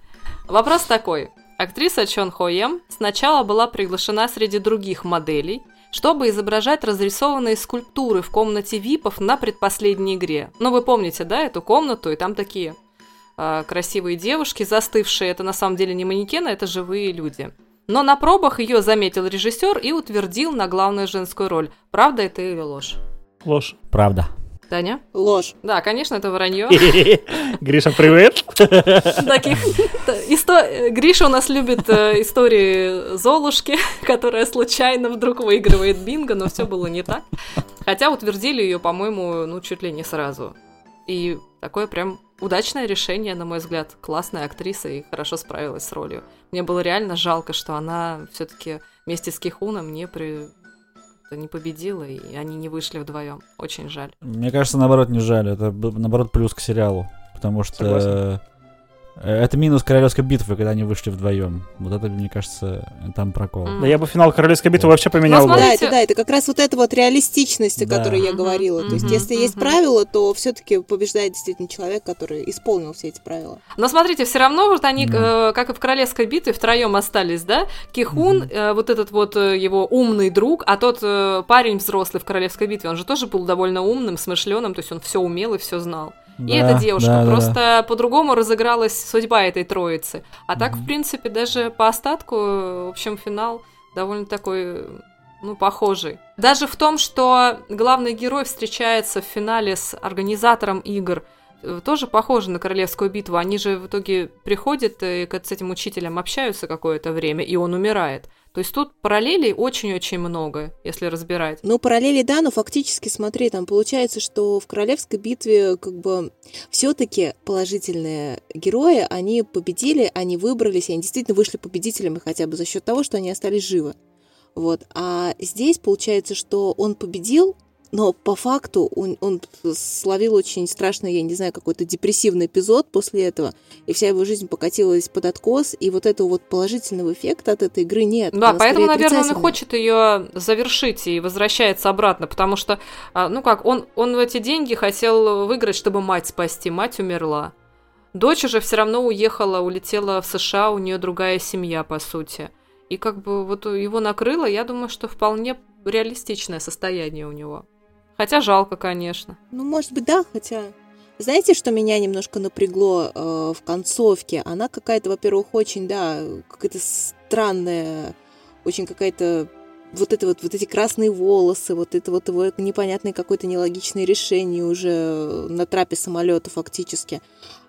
Вопрос такой. Актриса Чон Хо Ем сначала была приглашена среди других моделей, чтобы изображать разрисованные скульптуры в комнате ВИПов на предпоследней игре. Ну, вы помните, да, эту комнату, и там такие э, красивые девушки застывшие. Это на самом деле не манекены, это живые люди. Но на пробах ее заметил режиссер и утвердил на главную женскую роль. Правда это или ложь? Ложь. Правда. Таня? Ложь. Да, конечно, это вранье. Гриша, привет. Таких... Исто... Гриша у нас любит э, истории Золушки, которая случайно вдруг выигрывает бинго, но все было не так. Хотя утвердили ее, по-моему, ну, чуть ли не сразу. И такое прям удачное решение, на мой взгляд. Классная актриса и хорошо справилась с ролью. Мне было реально жалко, что она все-таки вместе с Кихуном не при не победила, и они не вышли вдвоем. Очень жаль. Мне кажется, наоборот, не жаль. Это, наоборот, плюс к сериалу. Потому что Согласен. Э, это минус Королевской битвы, когда они вышли вдвоем. Вот это, мне кажется, там прокол. Да я бы финал Королевской битвы вообще поменял. Ну, да, это, да, это как раз вот эта вот реалистичность, о да. которой я говорила. То есть, если есть правила, то все-таки побеждает действительно человек, который исполнил все эти правила. Но смотрите, все равно вот они, э, как и в Королевской битве, втроем остались, да? Кихун, э, вот этот вот э, его умный друг, а тот э, парень взрослый в Королевской битве, он же тоже был довольно умным, смышленым, то есть он все умел и все знал. Да, и эта девушка. Да, Просто да. по-другому разыгралась судьба этой троицы. А так, mm-hmm. в принципе, даже по остатку, в общем, финал довольно такой, ну, похожий. Даже в том, что главный герой встречается в финале с организатором игр, тоже похоже на королевскую битву. Они же в итоге приходят и с этим учителем общаются какое-то время, и он умирает. То есть тут параллелей очень-очень много, если разбирать. Ну, параллели, да, но фактически, смотри, там получается, что в королевской битве как бы все-таки положительные герои, они победили, они выбрались, они действительно вышли победителями хотя бы за счет того, что они остались живы. Вот. А здесь получается, что он победил, но по факту он, он словил очень страшный, я не знаю, какой-то депрессивный эпизод после этого, и вся его жизнь покатилась под откос, и вот этого вот положительного эффекта от этой игры нет. Да, поэтому, наверное, он и хочет ее завершить и возвращается обратно, потому что, а, ну как, он, он в эти деньги хотел выиграть, чтобы мать спасти, мать умерла. Дочь уже все равно уехала, улетела в США, у нее другая семья, по сути. И как бы вот его накрыло, я думаю, что вполне реалистичное состояние у него. Хотя жалко, конечно. Ну, может быть, да, хотя... Знаете, что меня немножко напрягло э, в концовке? Она какая-то, во-первых, очень, да, какая-то странная, очень какая-то вот это вот, вот эти красные волосы, вот это вот его непонятное какое-то нелогичное решение уже на трапе самолета фактически.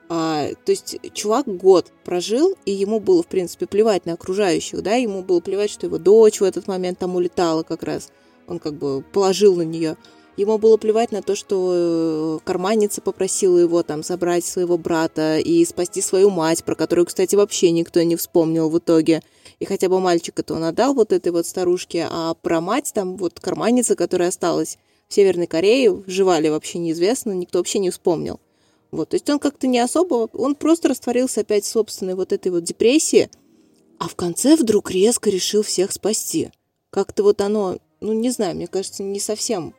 А, то есть чувак год прожил, и ему было, в принципе, плевать на окружающих, да, ему было плевать, что его дочь в этот момент там улетала как раз. Он как бы положил на нее. Ему было плевать на то, что э, карманница попросила его там забрать своего брата и спасти свою мать, про которую, кстати, вообще никто не вспомнил в итоге. И хотя бы мальчика-то он отдал вот этой вот старушке, а про мать там вот карманница, которая осталась в Северной Корее, жива ли вообще неизвестно, никто вообще не вспомнил. Вот, то есть он как-то не особо, он просто растворился опять в собственной вот этой вот депрессии, а в конце вдруг резко решил всех спасти. Как-то вот оно, ну не знаю, мне кажется, не совсем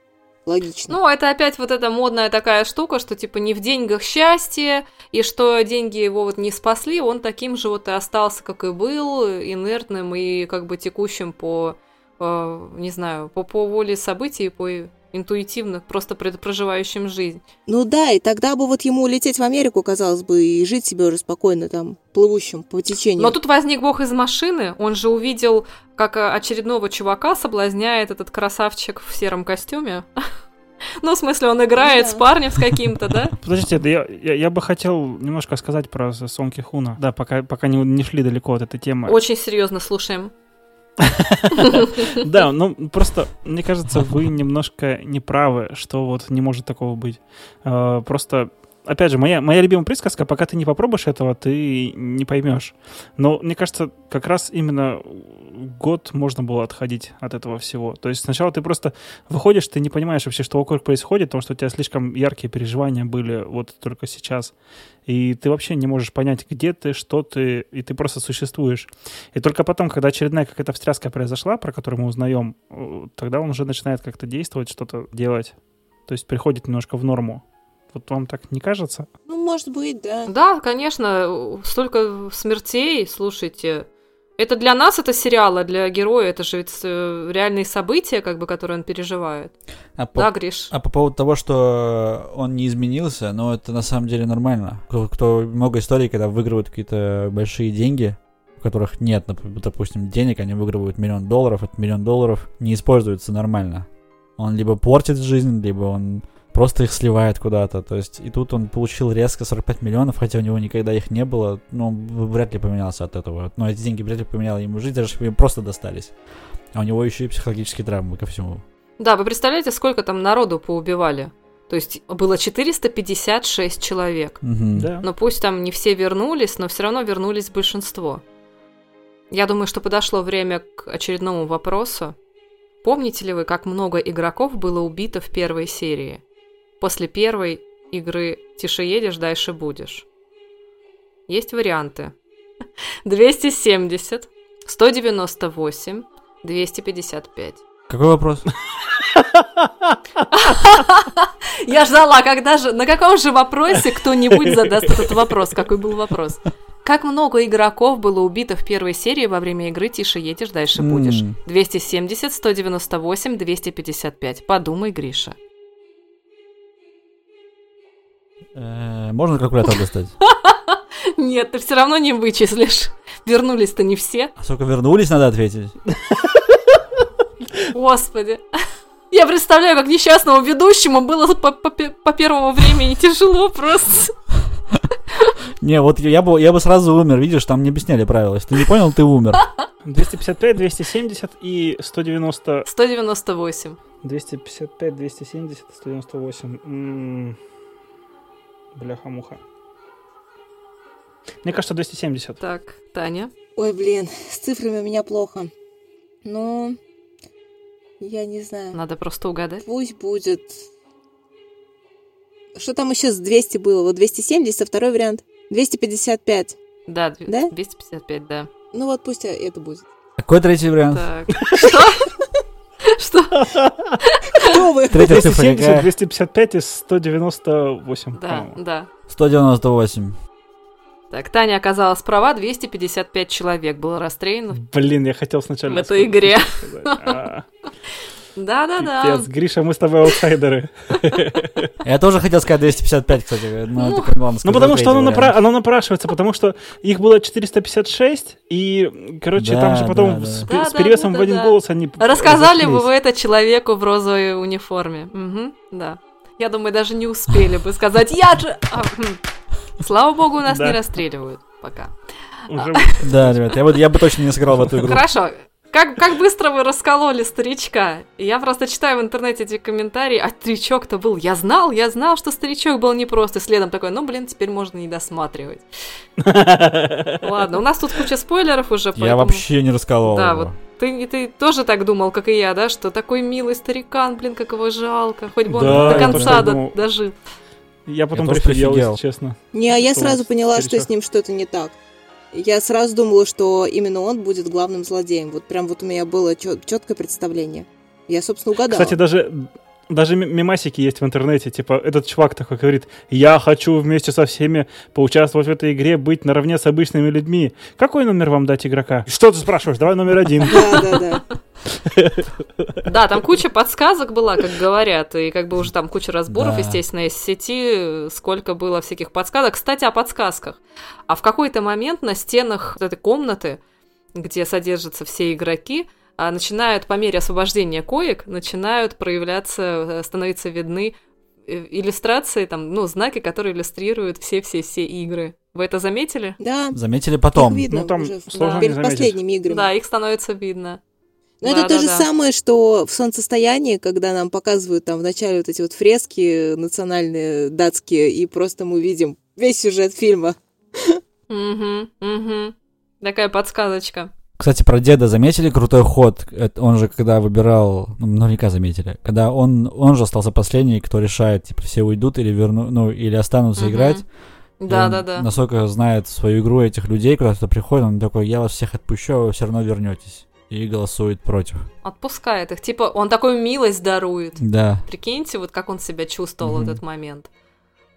логично. Ну, это опять вот эта модная такая штука, что типа не в деньгах счастье, и что деньги его вот не спасли, он таким же вот и остался, как и был, инертным и как бы текущим по, э, не знаю, по, по воле событий, по интуитивно, просто проживающим жизнь. Ну да, и тогда бы вот ему улететь в Америку, казалось бы, и жить себе уже спокойно там, плывущим по течению. Но тут возник бог из машины, он же увидел, как очередного чувака соблазняет этот красавчик в сером костюме. Ну, в смысле, он играет Да. с парнем с каким-то, да? Подождите, да я, я, я бы хотел немножко сказать про Сонки Хуна. Да, пока, пока не, не шли далеко от этой темы. Очень серьезно слушаем. Да, ну просто, мне кажется, вы немножко не правы, что вот не может такого быть. Э, Просто, опять же, моя, моя любимая присказка, пока ты не попробуешь этого, ты не поймешь. Но мне кажется, как раз именно год можно было отходить от этого всего. То есть сначала ты просто выходишь, ты не понимаешь вообще, что вокруг происходит, потому что у тебя слишком яркие переживания были вот только сейчас. И ты вообще не можешь понять, где ты, что ты, и ты просто существуешь. И только потом, когда очередная какая-то встряска произошла, про которую мы узнаем, тогда он уже начинает как-то действовать, что-то делать. То есть приходит немножко в норму. Вот вам так не кажется? Ну, может быть, да. Да, конечно, столько смертей, слушайте. Это для нас это сериал, а для героя это же ведь э, реальные события, как бы, которые он переживает. А по, Да, Гриш? а по поводу того, что он не изменился, ну, это на самом деле нормально. Кто, кто- много историй, когда выигрывают какие-то большие деньги, у которых нет, допустим, денег, они выигрывают миллион долларов, этот миллион долларов не используется нормально. Он либо портит жизнь, либо он просто их сливает куда-то. То есть, и тут он получил резко 45 миллионов, хотя у него никогда их не было. Ну, он вряд ли поменялся от этого. Но эти деньги вряд ли поменяли ему жизнь, даже если бы им просто достались. А у него еще и психологические травмы ко всему. Да, вы представляете, сколько там народу поубивали? То есть было 456 человек. Мгм. Да. Но пусть там не все вернулись, но все равно вернулись большинство. Я думаю, что подошло время к очередному вопросу. Помните ли вы, как много игроков было убито в первой серии? После первой игры «Тише едешь, дальше будешь». Есть варианты. 270, 198, 255. Какой вопрос? Я ждала, когда же, на каком же вопросе кто-нибудь задаст этот вопрос. Какой был вопрос? Как много игроков было убито в первой серии во время игры «Тише едешь, дальше будешь»? М. 270, 198, 255. Подумай, Гриша. Можно калькулятор достать? Нет, ты все равно не вычислишь. Вернулись-то не все. А сколько вернулись, надо ответить. Господи. Я представляю, как несчастному ведущему было по, по пе- по первому времени тяжело просто. Не, вот я бы, я бы сразу умер, видишь, там не объясняли правила. Если ты не понял, ты умер. 255, 270 и 190... 198. 255, 270, 198. М, Бляха-муха. Мне кажется, 270. Так, Таня. Ой, блин, с цифрами у меня плохо. Ну, я не знаю. Надо просто угадать. Пусть будет... Что там еще с 200 было? Вот 270, а второй вариант. 255. Да, Да? 255, да. Ну вот пусть это будет. Какой третий вариант? Так. Что? Что? Кто вы? Третья цифра 270, какая? 255 и 198. Да, да. 198. Так, Таня оказалась права, 255 человек было расстреляно. Блин, я хотел сначала... В этой игре. А, Да-да-да. Пипец, Гриша, мы с тобой аутсайдеры. Я тоже хотел сказать 255, кстати. Но Ну, Ну, потому что оно, напра- оно напрашивается, потому что их было 456, и, короче, Да, там же потом да, с, да. с Да, перевесом да, в один да, голос они Рассказали бы вы это человеку в розовой униформе. Мгм, да. Я думаю, даже не успели бы сказать «Я же...» А, хм. Слава богу, нас Да. не расстреливают пока. Уже- Да, ребят, я, бы- я бы точно не сыграл в эту игру. Хорошо. Как, как быстро вы раскололи старичка. Я просто читаю в интернете эти комментарии, а старичок-то был. Я знал, я знал, что старичок был непрост. И следом такой, ну, блин, теперь можно не досматривать. Ладно, у нас тут куча спойлеров уже, Я вообще не расколол Да, его. вот ты, ты тоже так думал, как и я, да, что такой милый старикан, блин, как его жалко, хоть бы он Да, до я конца тоже до- думал. дожил. Я потом тоже прифигел, если честно. Не, а я Что сразу поняла, что старичок? с ним что-то не так. Я сразу думала, что именно он будет главным злодеем. Вот прям вот у меня было четкое представление. Я, собственно, угадала. Кстати, даже, даже мемасики есть в интернете. Типа, этот чувак такой говорит, я хочу вместе со всеми поучаствовать в этой игре, быть наравне с обычными людьми. Какой номер вам дать игрока? Что ты спрашиваешь? Давай номер один. Да, да, да. Да, там куча подсказок была, как говорят, и как бы уже там куча разборов, естественно, из сети, сколько было всяких подсказок. Кстати, о подсказках. А в какой-то момент на стенах вот этой комнаты, где содержатся все игроки, а начинают по мере освобождения коек, начинают проявляться, э, становиться видны э, иллюстрации, там, ну, знаки, которые иллюстрируют все-все-все игры. Вы это заметили? Да. Заметили потом. Их видно Ну, там уже в- сложно перед не заметить. последними играми. Да, их становится видно. Но Да, это то да, же да. самое, что в солнцестоянии, когда нам показывают там вначале вот эти вот фрески национальные датские, и просто мы видим весь сюжет фильма. Угу, угу. Такая подсказочка. Кстати, про деда заметили крутой ход? Это он же, когда выбирал, ну, наверняка заметили, когда он, он же остался последний, кто решает, типа, все уйдут или верну, ну, или останутся Мгм. играть. Да, он да, да. Насколько знает свою игру этих людей, куда кто приходит, он такой, я вас всех отпущу, а вы все равно вернетесь. И голосует против. Отпускает их. Типа, он такую милость дарует. Да. Прикиньте, вот как он себя чувствовал в Мгм. этот момент.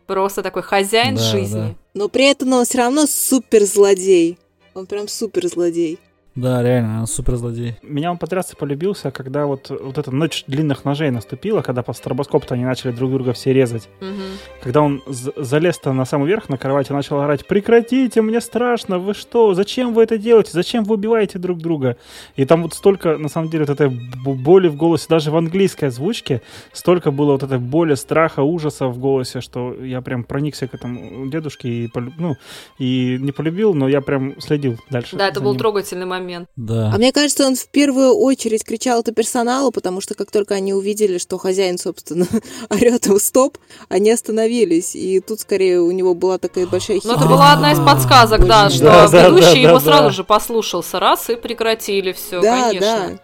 Просто такой хозяин Да, жизни. Но при этом он все равно супер злодей. Он прям супер злодей. Да, реально, он супер злодей. Меня он потряс и полюбился, когда вот, вот эта ночь длинных ножей наступила, когда по стробоскопу они начали друг друга все резать. Мгм. Когда он залез-то на самый верх на кровати и начал орать «Прекратите, мне страшно, вы что? Зачем вы это делаете? Зачем вы убиваете друг друга?» И там вот столько, на самом деле, вот этой боли в голосе, даже в английской озвучке, столько было вот этой боли, страха, ужаса в голосе, что я прям проникся к этому дедушке и, полю- ну, и не полюбил, но я прям следил дальше. Да, это был ним. трогательный момент. Да. А мне кажется, он в первую очередь кричал это персоналу, потому что как только они увидели, что хозяин, собственно, орет им стоп, они остановились. И тут скорее у него была такая большая Ну, это была одна из подсказок, да, что ведущий его сразу же послушался раз и прекратили все, конечно.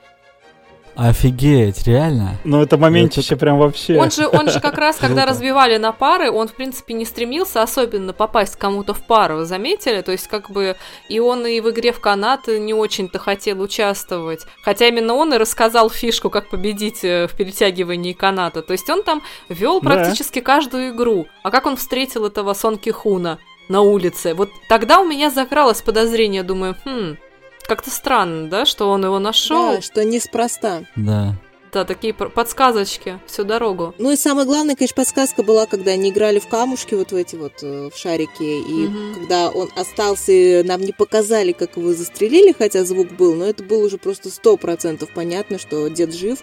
Да. Офигеть, реально? Но это моментище прям вообще... Он же, он же как раз, когда разбивали на пары, он, в принципе, не стремился особенно попасть кому-то в пару, вы заметили? То есть, как бы, и он и в игре в канат не очень-то хотел участвовать. Хотя именно он и рассказал фишку, как победить э, в перетягивании каната. То есть, он там вел Да. практически каждую игру. А как он встретил этого Сон Кихуна на улице? Вот тогда у меня закралось подозрение, думаю, хм, как-то странно, да, что он его нашел. Да, что неспроста. Да. Да, такие подсказочки всю дорогу. Ну и самая главная, конечно, подсказка была, когда они играли в камушки вот в эти вот, э, в шарики, и Мгм. когда он остался, и нам не показали, как его застрелили, хотя звук был, но это было уже просто сто процентов понятно, что дед жив,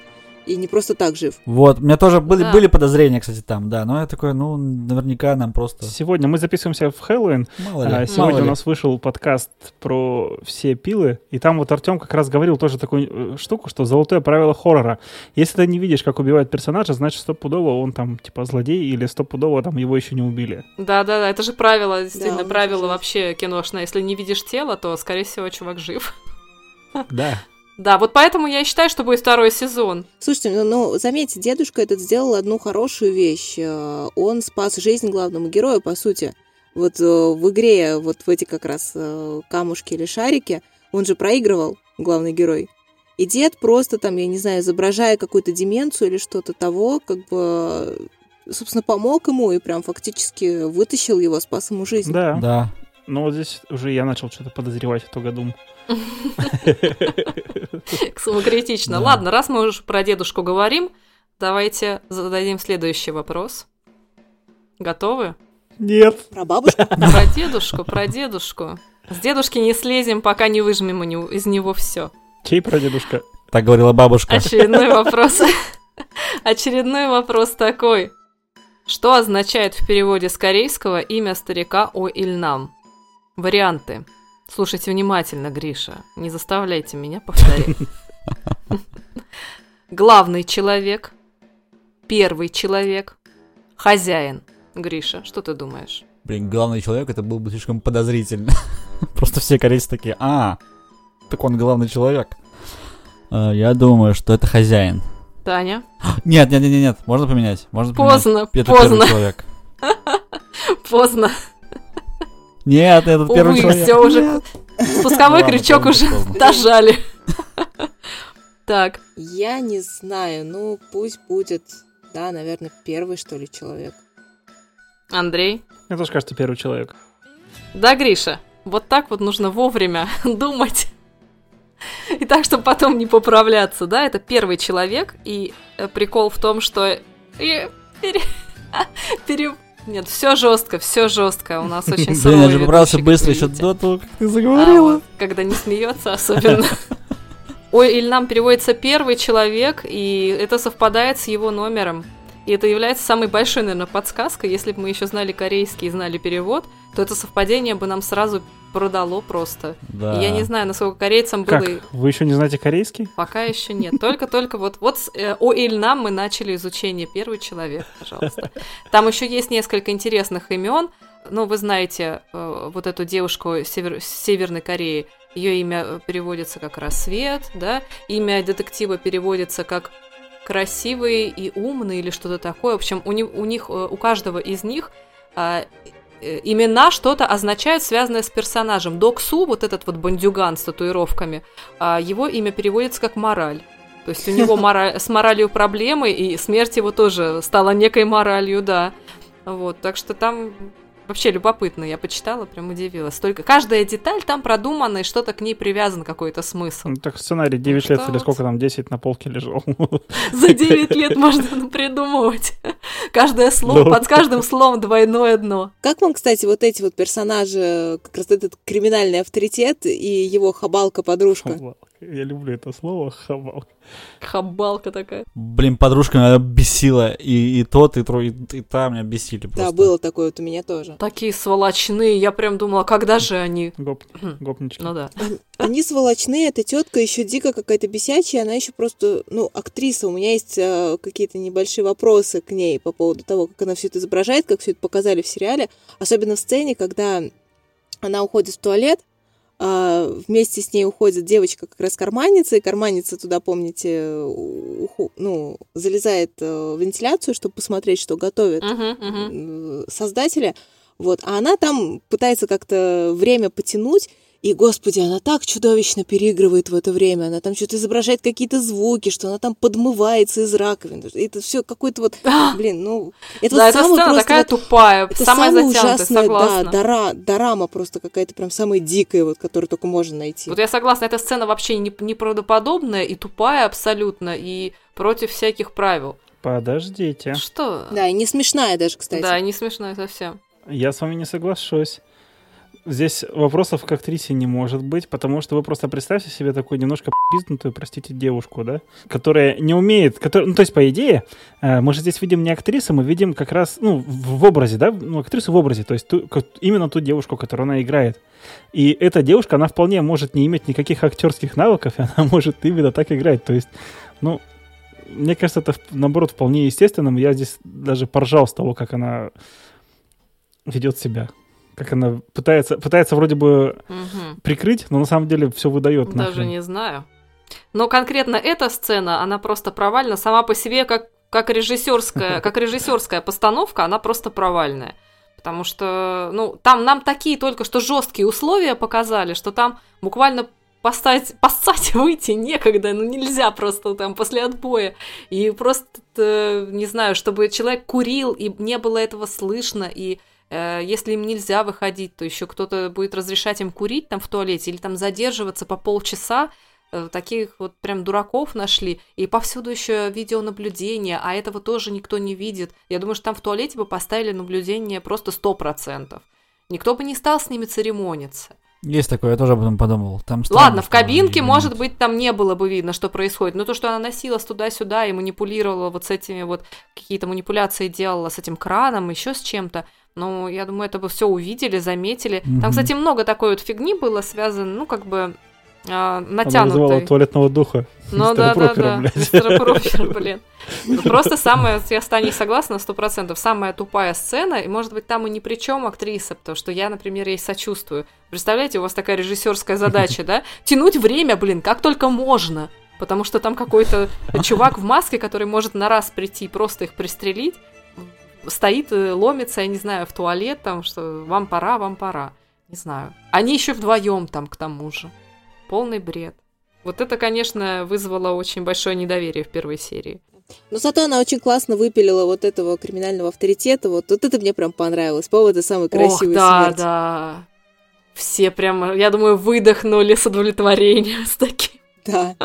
и не просто так жив. Вот, у меня тоже были, Да. были подозрения, кстати, там, да. Но я такой, ну, наверняка нам просто... Сегодня мы записываемся в Хэллоуин, Мало ли. А, мало Сегодня ли. у нас вышел подкаст про все пилы, и там вот Артем как раз говорил тоже такую э, штуку, что золотое правило хоррора. Если ты не видишь, как убивают персонажа, значит стопудово он там типа злодей или стопудово там его еще не убили. Да, да, да, это же правило, действительно, он правило вообще киношное. Если не видишь тело, то, скорее всего, чувак жив. Да. Да, вот поэтому я и считаю, что будет второй сезон. Слушайте, ну, ну, заметьте, дедушка этот сделал одну хорошую вещь. Э, Он спас жизнь главному герою, по сути. Вот э, в игре, вот в эти как раз э, камушки или шарики, он же проигрывал, главный герой. И дед просто там, я не знаю, изображая какую-то деменцию или что-то того, как бы, собственно, помог ему и прям фактически вытащил его, спас ему жизнь. Да. Да. Но вот здесь уже я начал что-то подозревать в Тугодум. Самокритично. Да. Ладно, раз мы уже про дедушку говорим, давайте зададим следующий вопрос. Готовы? Нет. Про бабушку? Про дедушку, про дедушку. С дедушки не слезем, пока не выжмем у него- из него все. Чей прадедушка? Так говорила бабушка. Очередной вопрос. Очередной вопрос такой. Что означает в переводе с корейского имя старика О Ильнам? Варианты. Слушайте внимательно, Гриша. Не заставляйте меня повторять. Главный человек. Первый человек. Хозяин. Гриша, что ты думаешь? Блин, главный человек, это был бы слишком подозрительно. Просто все корейцы такие, а, так он главный человек. А, Я думаю, что это хозяин. Таня? Нет, нет, нет, нет, можно поменять. Можно поменять. Поздно, Это поздно, человек. поздно. Нет, это первый Увы, человек. все уже. Нет. Спусковой Ладно, крючок уже дожали. Так, Я не знаю, ну пусть будет, да, наверное, первый, что ли, человек. Андрей. Мне тоже кажется, первый человек. Да, Гриша, вот так вот нужно вовремя думать. И так, чтобы потом не поправляться, да, это первый человек, и э, прикол в том, что... и пере- пере- Нет, все жестко, все жестко. У нас очень суровый я же как быстро еще до того, как ты А заговорила. когда не смеется особенно. Ой, или нам переводится первый человек, и это совпадает с его номером. И это является самой большой, наверное, подсказкой. Если бы мы еще знали корейский и знали перевод, то это совпадение бы нам сразу продало просто. Да. И я не знаю, насколько корейцам было... Как? Вы еще не знаете корейский? Пока еще нет. Только-только вот, вот с э, о Ильнам мы начали изучение. Первый человек, пожалуйста. Там еще есть несколько интересных имен. Ну, вы знаете э, вот эту девушку север, Северной Кореи. Ее имя э, переводится как Рассвет, да? Имя детектива переводится как красивый и умный или что-то такое. В общем, у, них, у них, у каждого из них а, имена что-то означают, связанное с персонажем. Док Су, вот этот вот бандюган с татуировками, а, его имя переводится как мораль. То есть у него мораль, с моралью проблемы, и смерть его тоже стала некой моралью, да. Вот, так что там Вообще любопытно, я почитала, прям удивилась. Только каждая деталь там продумана, и что-то к ней привязан какой-то смысл. Ну, так сценарий 9 Ну, лет или сколько там, 10 на полке лежал. За 9 лет можно придумывать. Каждое слово, Ну. под каждым словом двойное дно. Как вам, кстати, вот эти вот персонажи, как раз этот криминальный авторитет и его хабалка-подружка? Я люблю это слово хабалка. Хабалка такая. Блин, подружка меня бесила. И, и тот, и, тро, и, и та меня бесили просто. Да, было такое вот у меня тоже. Такие сволочные. Я прям думала, когда же они... Гоп, гопнички. Ну да. Они сволочные, эта тетка еще дико какая-то бесячая, она еще просто, ну, актриса. У меня есть э, какие-то небольшие вопросы к ней по поводу того, как она все это изображает, как все это показали в сериале. Особенно в сцене, когда она уходит в туалет, а, вместе с ней уходит девочка как раз карманница, и карманница туда, помните, уху- ну, залезает э, в вентиляцию, чтобы посмотреть, что готовят мгм. э, создателя, вот, а она там пытается как-то время потянуть, и, господи, она так чудовищно переигрывает в это время, она там что-то изображает какие-то звуки, что она там подмывается из раковин, это все какой-то вот, блин, ну, это Да, вот эта сцена просто такая вот- тупая, это самая самая затянутая, ужасная, согласна. да, дора, дорама просто какая-то прям самая дикая, вот, которую только можно найти. Вот я согласна, эта сцена вообще не- неправдоподобная и тупая абсолютно, и против всяких правил. Подождите. Что? Да, и не смешная даже, кстати. Да, не смешно совсем. Я с вами не соглашусь. Здесь вопросов к актрисе не может быть, потому что вы просто представьте себе такую немножко пизднутую, простите, девушку, да, которая не умеет, которая, ну, то есть, по идее, э, мы же здесь видим не актрису, мы видим как раз, ну, в, образе, да, ну, актрису в образе, то есть ту- именно ту девушку, которую она играет. И эта девушка, она вполне может не иметь никаких актерских навыков, и она может именно так играть, то есть, ну, мне кажется, это, наоборот, вполне естественным. Я здесь даже поржал с того, как она ведет себя. Как она пытается, пытается вроде бы Мгм. прикрыть, но на самом деле все выдает. Даже нахрен. не знаю. Но конкретно эта сцена, она просто провальна сама по себе, как, как режиссерская, как режиссерская постановка, она просто провальная. Потому что, ну, там нам такие только что жесткие условия показали, что там буквально постать, поссать выйти некогда, ну нельзя просто там после отбоя. И просто, э, не знаю, чтобы человек курил, и не было этого слышно, и если им нельзя выходить, то еще кто-то будет разрешать им курить там в туалете или там задерживаться по полчаса. Э, Таких вот прям дураков нашли. И повсюду еще видеонаблюдение, а этого тоже никто не видит. Я думаю, что там в туалете бы поставили наблюдение просто 100%. Никто бы не стал с ними церемониться. Есть такое, я тоже об этом подумал. Там странно, Ладно, в кабинке, может нет. быть, там не было бы видно, что происходит. Но то, что она носилась туда-сюда и манипулировала вот с этими вот какие-то манипуляции делала с этим краном, еще с чем-то. Ну, я думаю, это бы все увидели, заметили. Там, Мгм. кстати, много такой вот фигни было связано, ну, как бы а, Она натянутой. туалетного духа. Ну да, да, да. Мистера блин. Ну, Просто самая, я с Таней согласна, сто процентов, самая тупая сцена, и может быть там и ни при чем актриса, потому что я, например, ей сочувствую. Представляете, у вас такая режиссерская задача, да? Тянуть время, блин, как только можно. Потому что там какой-то чувак в маске, который может на раз прийти и просто их пристрелить, стоит, э, ломится, я не знаю, в туалет, там, что вам пора, вам пора. Не знаю. Они еще вдвоем там, к тому же. Полный бред. Вот это, конечно, вызвало очень большое недоверие в первой серии. Но зато она очень классно выпилила вот этого криминального авторитета. Вот, вот это мне прям понравилось. Повод это самый красивый Ох, да, смерть. да. Все прям, я думаю, выдохнули с удовлетворением с таким. Да.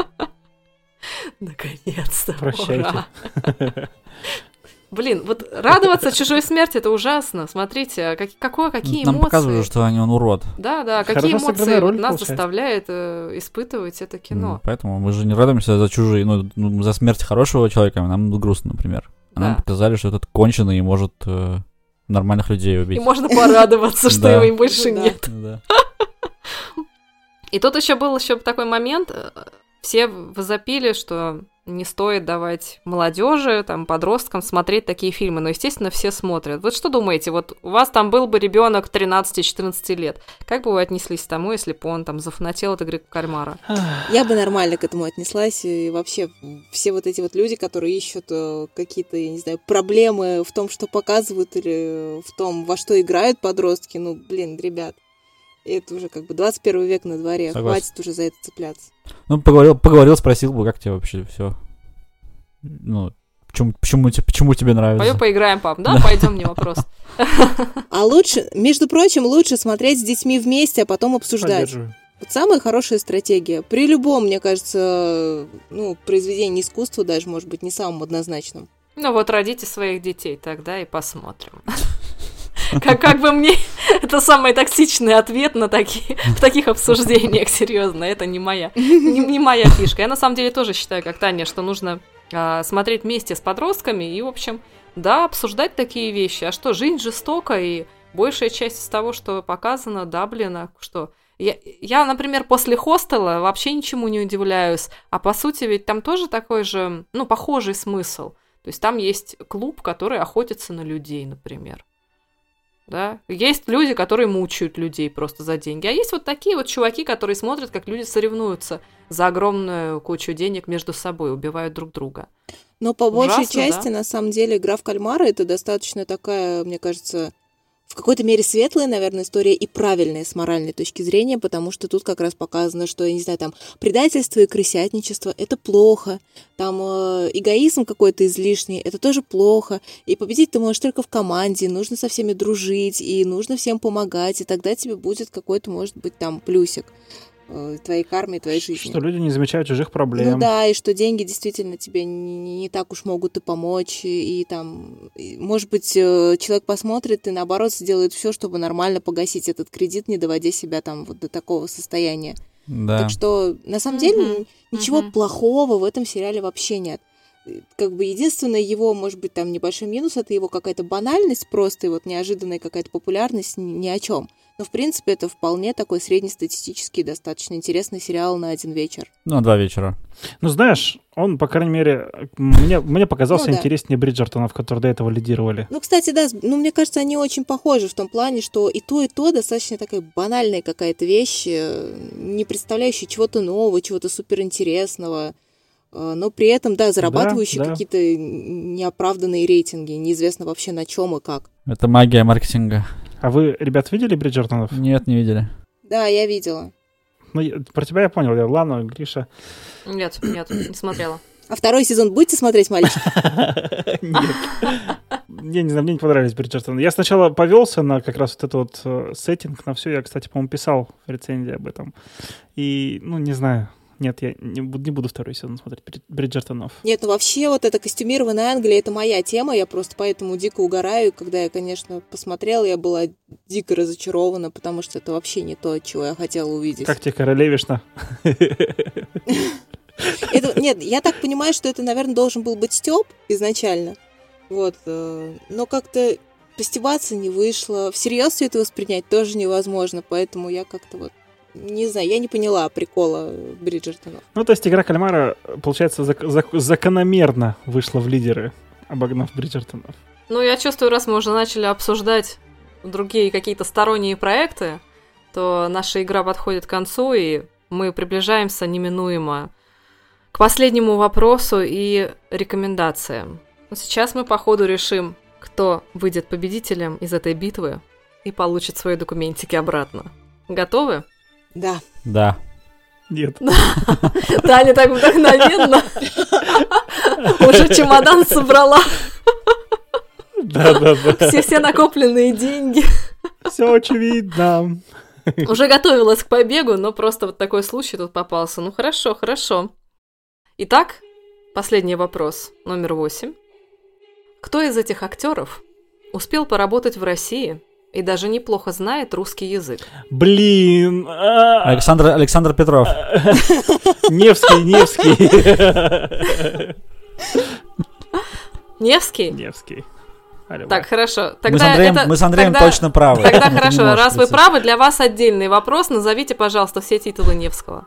Наконец-то. Прощайте. Блин, вот радоваться чужой смерти это ужасно. Смотрите, а как, какое, какие Нам эмоции. показывают, что они, он урод. Да, да, какие Хорошо эмоции роль, нас получается. заставляет э, испытывать это кино. Поэтому мы же не радуемся за чужие, ну, ну, за смерть хорошего человека, нам грустно, например. А нам Да. показали, что этот конченый и может э, нормальных людей убить. И можно порадоваться, что его больше Да. нет. Да. И тут еще был еще такой момент, все возопили, что не стоит давать молодежи, там, подросткам смотреть такие фильмы. Но, естественно, все смотрят. Вот что думаете, вот у вас там был бы ребенок 13-14 лет. Как бы вы отнеслись к тому, если бы он там зафанател от игры кальмара? Я бы нормально к этому отнеслась. И вообще, все вот эти вот люди, которые ищут э, какие-то, я не знаю, проблемы в том, что показывают, или в том, во что играют подростки, ну, блин, ребят, это уже как бы 21 век на дворе. Согласен. Хватит уже за это цепляться. Ну, поговорил, поговорил, спросил бы, как тебе вообще все. Ну, почему, почему, почему тебе нравится? Пойдем поиграем, пап. Да, пойдем, не вопрос. А лучше, между прочим, лучше смотреть с детьми вместе, а потом обсуждать. Вот самая хорошая стратегия. При любом, мне кажется, ну, произведении искусства даже, может быть, не самым однозначным. Ну вот родите своих детей тогда и посмотрим. Как, как бы мне это самый токсичный ответ на такие, в таких обсуждениях, серьезно, это не моя, не, не моя фишка. Я на самом деле тоже считаю, как Таня, что нужно а, смотреть вместе с подростками и, в общем, да, обсуждать такие вещи. А что, жизнь жестока, и большая часть из того, что показано, да, блин, а что? Я, я, например, после хостела вообще ничему не удивляюсь, а по сути ведь там тоже такой же, ну, похожий смысл. То есть там есть клуб, который охотится на людей, например. Да? Есть люди, которые мучают людей просто за деньги. А есть вот такие вот чуваки, которые смотрят, как люди соревнуются за огромную кучу денег между собой, убивают друг друга. Но по большей Ужасно, части, на самом деле, игра в кальмара это достаточно такая, мне кажется, в какой-то мере светлая, наверное, история и правильная с моральной точки зрения, потому что тут как раз показано, что, я не знаю, там предательство и крысятничество — это плохо, там э, эгоизм какой-то излишний — это тоже плохо, и победить ты можешь только в команде, нужно со всеми дружить, и нужно всем помогать, и тогда тебе будет какой-то, может быть, там плюсик твоей карме, твоей жизни. Что люди не замечают чужих проблем. Ну да, и что деньги действительно тебе не, не так уж могут и помочь, и, и там, и, может быть, э, человек посмотрит и наоборот сделает все, чтобы нормально погасить этот кредит, не доводя себя там вот до такого состояния. Да. Так что на самом деле ничего мгм. плохого в этом сериале вообще нет. Э, Как бы единственное его, может быть, там небольшой минус это его какая-то банальность просто и вот неожиданная какая-то популярность ни, ни о чем. Но в принципе это вполне такой среднестатистический, достаточно интересный сериал на один вечер. Ну, два вечера. Ну, знаешь, он, по крайней мере, мне, мне показался Ну да. интереснее Бриджертонов, которые до этого лидировали. Ну, кстати, да, ну, мне кажется, они очень похожи в том плане, что и то, и то достаточно такая банальная какая-то вещь, э, не представляющая чего-то нового, чего-то суперинтересного, э, но при этом, да, зарабатывающие да. какие-то неоправданные рейтинги, неизвестно вообще на чем и как. Это магия маркетинга. А вы, ребят, видели Бриджертонов? Нет, не видели. Да, я видела. Ну, я- про тебя я понял, я, Лана, Гриша. Нет, нет, не смотрела. А второй сезон будете смотреть, мальчики? Нет. Я не знаю, мне не понравились Бриджертоны. Я сначала повелся на как раз вот этот вот э, сеттинг, на все. Я, кстати, по-моему, писал в рецензии об этом. И, ну, не знаю. Нет, я не буду, не буду второй сезон смотреть Брид- Бриджертонов. Нет, ну вообще вот эта костюмированная Англия, это моя тема, я просто поэтому дико угораю. Когда я, конечно, посмотрела, я была дико разочарована, потому что это вообще не то, чего я хотела увидеть. Как тебе королевишна? Это, нет, я так понимаю, что это, наверное, должен был быть Степ изначально. Вот. э, Но как-то постебаться не вышло. Всерьез все это воспринять тоже невозможно. Поэтому я как-то вот не знаю, я не поняла прикола Бриджертона. Ну, то есть игра кальмара, получается, зак- зак- закономерно вышла в лидеры, обогнав Бриджертонов. Ну, я чувствую, раз мы уже начали обсуждать другие какие-то сторонние проекты, то наша игра подходит к концу, и мы приближаемся неминуемо к последнему вопросу и рекомендациям. Но сейчас мы, по ходу, решим, кто выйдет победителем из этой битвы и получит свои документики обратно. Готовы? Да. Да. Нет. Таня так вдохновенно уже чемодан собрала, Да-да-да. все-все накопленные деньги. Все очевидно. Уже готовилась к побегу, но просто вот такой случай тут попался. Ну хорошо, хорошо. Итак, последний вопрос, номер восемь. Кто из этих актеров успел поработать в России и даже неплохо знает русский язык? Блин. а, Александр, Александр Петров. Невский, Невский. Невский? Невский. Так, хорошо. Тогда мы с Андреем, это- мы с Андреем тогда- точно правы. Тогда хорошо, раз вы правы, для вас отдельный вопрос. Назовите, пожалуйста, все титулы Невского.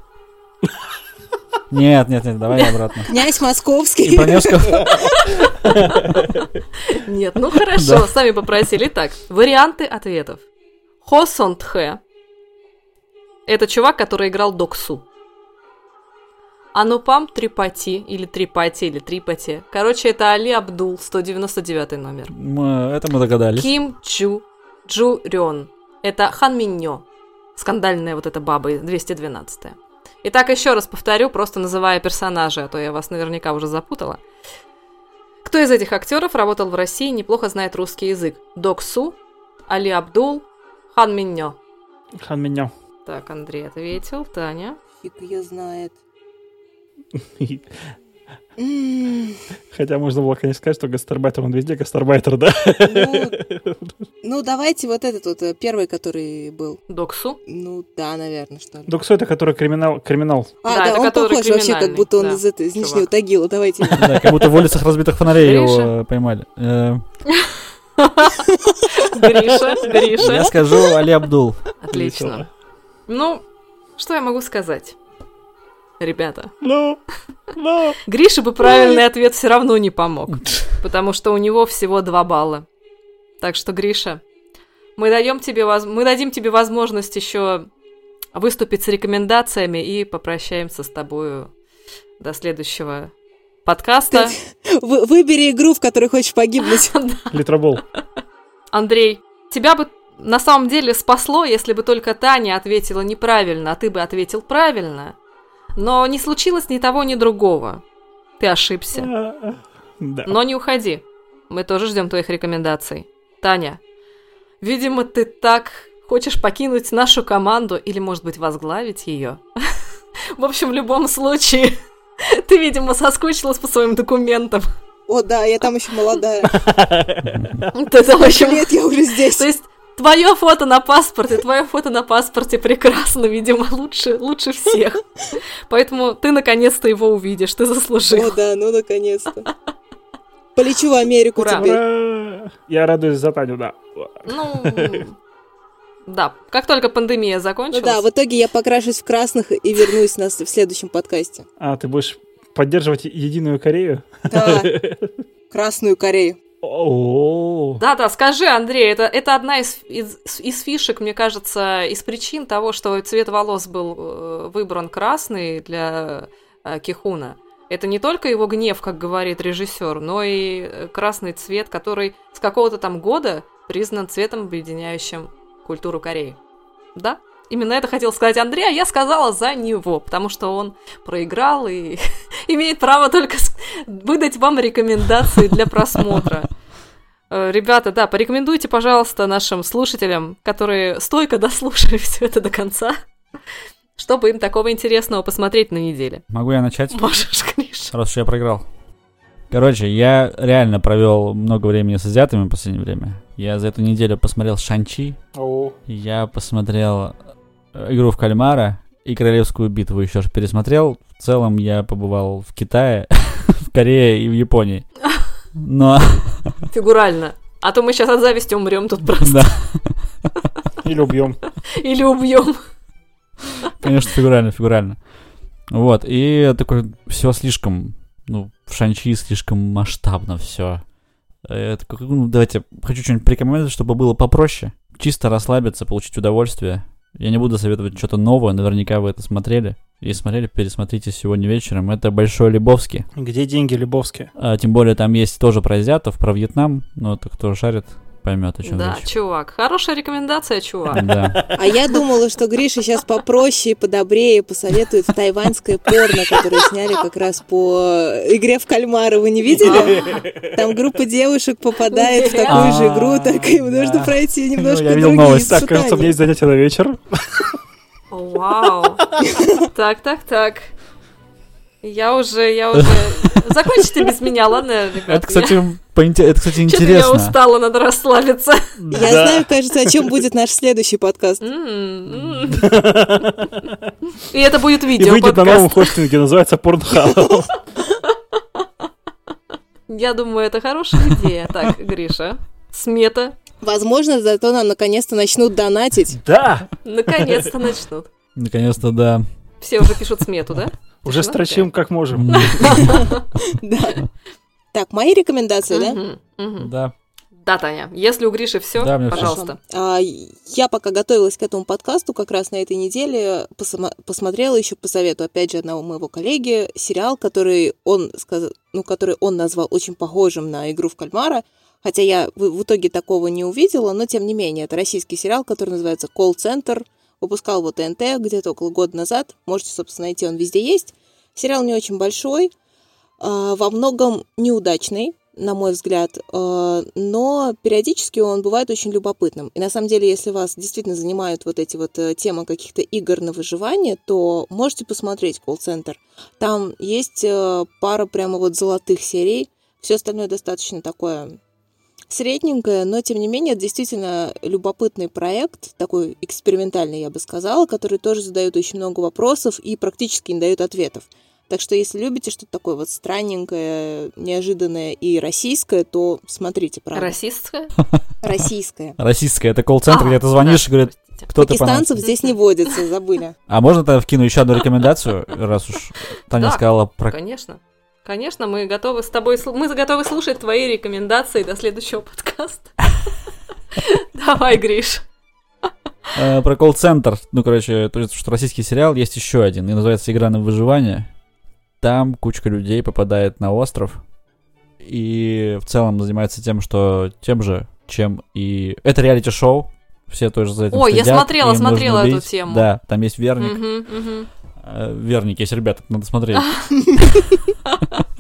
Нет, нет, нет, давай обратно. Князь И Московский. про Невского. Нет, ну хорошо, сами попросили. Итак, варианты ответов. Хо Сон Тхэ. Это чувак, который играл Доксу. Анупам Трипати, или Трипати, или Трипати. Короче, это Али Абдул, 199 номер. Мы- Это мы догадались. Ким Чу Джу Рён. Это Хан Миньо. Скандальная вот эта баба, 212 Итак, еще раз повторю, просто называя персонажей, а то я вас наверняка уже запутала. Кто из этих актеров работал в России и неплохо знает русский язык? Док Су, Али Абдул, Хан Миньо. Хан меня. Так, Андрей ответил, Таня. Фиг ее знает. Хотя можно было, конечно, сказать, что гастарбайтер, он везде гастарбайтер, да? Ну, ну, давайте вот этот вот э, первый, который был. Док Су. Ну, да, наверное, что ли. Доксу это который криминал, криминал. А, Да, он похож вообще, как будто он да, из этой, из. Нижнего Тагила. Давайте. Да, как будто в улицах разбитых фонарей его э, поймали. Э, Гриша, Гриша. Я скажу Али Абдул. Отлично. Ну, что я могу сказать? Ребята, Ну, ну. Грише бы правильный ответ все равно не помог, потому что у него всего два балла. Так что, Гриша, мы даем тебе воз- мы дадим тебе возможность еще выступить с рекомендациями и попрощаемся с тобою до следующего подкаста. Вы- Выбери игру, в которой хочешь погибнуть. Литробол. Андрей, тебя бы на самом деле спасло, если бы только Таня ответила неправильно, а ты бы ответил правильно. Но не случилось ни того, ни другого. Ты ошибся. Да. Но не уходи. Мы тоже ждем твоих рекомендаций. Таня, видимо, ты так хочешь покинуть нашу команду или, может быть, возглавить ее. В общем, в любом случае, ты, видимо, соскучилась по своим документам. О, да, я там еще молодая. Ты там еще Лет я уже здесь. То есть твое фото на паспорте, твое фото на паспорте прекрасно, видимо, лучше, лучше всех. Поэтому ты наконец-то его увидишь, ты заслужил. О, да, ну наконец-то. Полечу в Америку Ура. теперь. Ура! Я радуюсь за Таню, да. Ну, да, как только пандемия Ну закончилась. да, в итоге я покрашусь в красных и вернусь нас в следующем подкасте. А, ты будешь поддерживать Единую Корею? Да, Красную Корею. Да-да, скажи, Андрей, это, это одна из, из, из фишек, мне кажется, из причин того, что цвет волос был э, выбран красный для э, Кихуна. Это не только его гнев, как говорит режиссер, но и э, красный цвет, который с какого-то там года признан цветом, объединяющим культуру Кореи. Да? Именно это хотел сказать Андрей, а я сказала за него, потому что он проиграл и имеет право только выдать вам рекомендации для просмотра. Э, Ребята, да, порекомендуйте, пожалуйста, нашим слушателям, которые стойко дослушали все это до конца, чтобы им такого интересного посмотреть на неделе. Могу я начать? Можешь, Гриша. Раз уж я проиграл. Короче, я реально провел много времени с азиатами в последнее время. Я за эту неделю посмотрел Шанчи, О, я посмотрел Игру в кальмара и Королевскую битву еще пересмотрел. В целом я побывал в Китае, в Корее и в Японии. Но, Фигурально. А то мы сейчас от зависти умрем тут просто. да, или убьем. Или убьем. конечно, фигурально, фигурально. Вот, и такой, все слишком, ну, в Шанчи слишком масштабно все. Я такой, ну, давайте, хочу что-нибудь порекомендовать, чтобы было попроще. Чисто расслабиться, получить удовольствие. Я не буду советовать что-то новое, наверняка вы это смотрели. Если смотрели, пересмотрите сегодня вечером. Это Большой Лебовский. Где деньги, Лебовские? А, тем более там есть тоже про азиатов, про Вьетнам. Но это кто шарит, поймет, о чем Да, речь. чувак. Хорошая рекомендация, чувак. Да. А я думала, что Гриша сейчас попроще и подобрее посоветует тайваньское порно, которое сняли как раз по игре в кальмара. Вы не видели? Там группа девушек попадает в такую же игру, так им нужно Да. пройти Ну, немножко я видел новость. Так, кажется, у меня есть занятие на вечер. Вау. Так, так, так. Я уже, я уже... Закончите без меня, ладно, ребят? Это, кстати, поинте- Это, кстати, Что-то я интересно. устала, надо расслабиться. Я знаю, кажется, о чем будет наш следующий подкаст. М, м. И это будет И видео выйдет на новом хостинге, называется Pornhub. Я думаю, это хорошая идея. Так, Гриша, смета. Возможно, зато нам наконец-то начнут донатить. Да! Наконец-то начнут. Наконец-то, да. Все уже пишут смету, да? Уже строчим как можем. Так, мои рекомендации, да? Да. Да, Таня, если у Гриши все, Да, пожалуйста. А, я пока готовилась к этому подкасту, как раз на этой неделе посма- посмотрела еще по совету, опять же, одного моего коллеги, сериал, который он, сказ- ну, который он назвал очень похожим на «Игру в кальмара», хотя я в, в итоге такого не увидела, но тем не менее, это российский сериал, который называется «Колл-центр», выпускал вот ТНТ где-то около года назад, можете, собственно, найти, он везде есть. Сериал не очень большой, а, во многом неудачный, на мой взгляд, э, но периодически он бывает очень любопытным. И на самом деле, если вас действительно занимают вот эти вот э, темы каких-то игр на выживание, то можете посмотреть колл-центр. Там есть э, пара прямо вот золотых серий. Все остальное достаточно такое средненькое, но тем не менее это действительно любопытный проект, такой экспериментальный, я бы сказала, который тоже задает очень много вопросов и практически не дает ответов. Так что если любите что-то такое вот странненькое, неожиданное и российское, то смотрите, правда. Расистская? Российское. Российская, это колл-центр, А, где ты звонишь и да, говорит, простите. кто ты Пакистанцев здесь не водится, забыли. А можно тогда вкину еще одну рекомендацию, раз уж Таня Да. сказала про... Конечно. Конечно, мы готовы с тобой, мы готовы слушать твои рекомендации до следующего подкаста. Давай, Гриш. э, про колл-центр. Ну, короче, то что российский сериал, есть еще один, и называется «Игра на выживание». Там кучка людей попадает на остров, и в целом занимается тем, что тем же, чем и... Это реалити-шоу, все тоже за этим Ой, я смотрела, смотрела эту тему. Да, там есть верник. Мгм, мгм. Э, Верник есть, ребята, надо смотреть.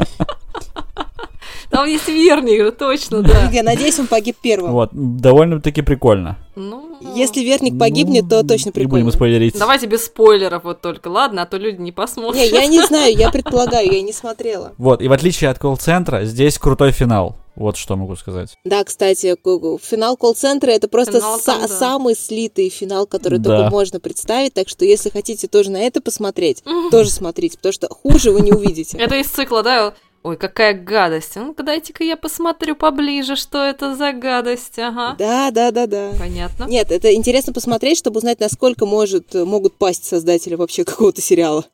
Там есть верник, точно, да. Я надеюсь, он погиб первым. Вот, довольно-таки прикольно. Ну, Если верник погибнет, то Ну, точно Не будем прикольно. спойлерить. давайте без спойлеров вот только, ладно, а то люди не посмотрят. Не, я не знаю, я предполагаю, я не смотрела. Вот, и в отличие от колл-центра, здесь крутой финал. Вот что могу сказать. Да, кстати, финал колл-центра это просто Финал са- да. самый слитый финал, который Да. только можно представить. Так что, если хотите тоже на это посмотреть, тоже смотрите, потому что хуже вы не увидите. Это из цикла, да? Ой, какая гадость. Ну-ка, дайте-ка я посмотрю поближе, что это за гадость. Ага. Да, да, да, да. Понятно. Нет, это интересно посмотреть, чтобы узнать, насколько может, могут пасть создатели вообще какого-то сериала.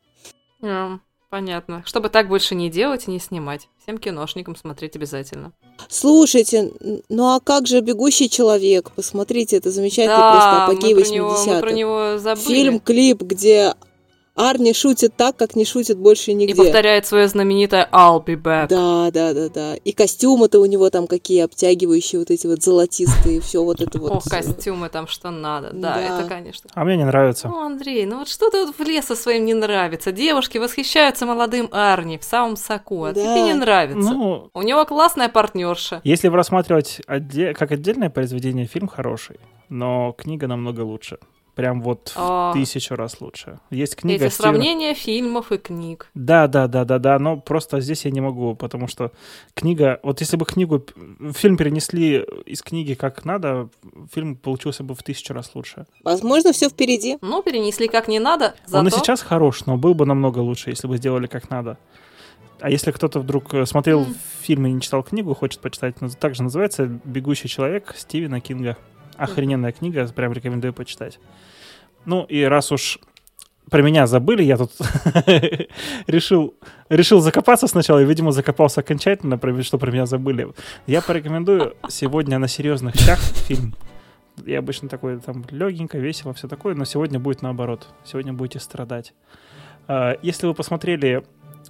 М, Понятно. Чтобы так больше не делать и не снимать. Всем киношникам смотреть обязательно. Слушайте, ну а как же «Бегущий человек»? Посмотрите, это замечательный да, просто апогей про, него, мы 80-х. про него забыли. Фильм-клип, где Арни шутит так, как не шутит больше И нигде. повторяет свое знаменитое «I'll be back». Да, да, да, да. И костюмы-то у него там какие обтягивающие, вот эти вот золотистые, все вот это вот. Ох, костюмы там что надо. Да, Да. это, конечно. А мне не нравится. Ну, Андрей, ну вот что ты вот влез со своим не нравится? Девушки восхищаются молодым Арни в самом соку, а Да. тебе не нравится. Ну, У него классная партнерша. если рассматривать отде- как отдельное произведение, фильм хороший, но книга намного лучше. Прям вот в А. тысячу раз лучше. Есть книга Эти Стивена- сравнения фильмов и книг. Да, да, да, да, да, но просто здесь я не могу, потому что книга, вот если бы книгу, фильм перенесли из книги как надо, фильм получился бы в тысячу раз лучше. Возможно, все впереди. Ну, перенесли как не надо, зато... Он и сейчас хорош, но был бы намного лучше, если бы сделали как надо. А если кто-то вдруг э, смотрел М. фильм и не читал книгу, хочет почитать, ну, также называется «Бегущий человек» Стивена Кинга. Охрененная книга, прям рекомендую почитать. Ну и раз уж про меня забыли, я тут решил, решил закопаться сначала, и, видимо, закопался окончательно, что про меня забыли. Я порекомендую сегодня на серьезных щах фильм. Я обычно такой, там, легенько, весело, все такое, но сегодня будет наоборот. Сегодня будете страдать. А, Если вы посмотрели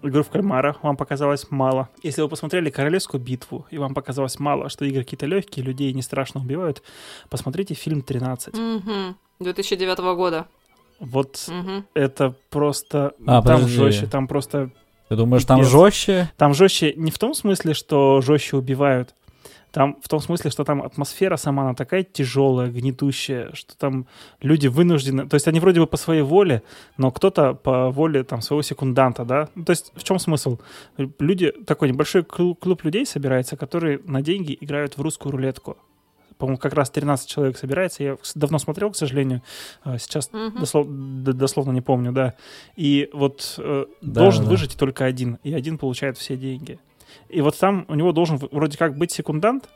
игру в кальмара, вам показалось мало. Если вы посмотрели королевскую битву, и вам показалось мало, что игры какие-то легкие, людей не страшно убивают, посмотрите фильм 13. Мгм. 2009 года. Вот Мгм. это просто... А, там подожди. жестче, там просто... Ты думаешь, там Пипец. жестче? Там жестче не в том смысле, что жестче убивают. Там в том смысле, что там атмосфера сама, она такая тяжелая, гнетущая, что там люди вынуждены... То есть они вроде бы по своей воле, но кто-то по воле там своего секунданта, да? Ну, то есть в чем смысл? Люди... Такой небольшой клуб, людей собирается, которые на деньги играют в русскую рулетку по-моему, как раз 13 человек собирается. Я давно смотрел, к сожалению. А, сейчас угу. дослов, дословно не помню, да. И вот э, да, должен да. выжить только один. И один получает все деньги. И вот там у него должен вроде как быть секундант,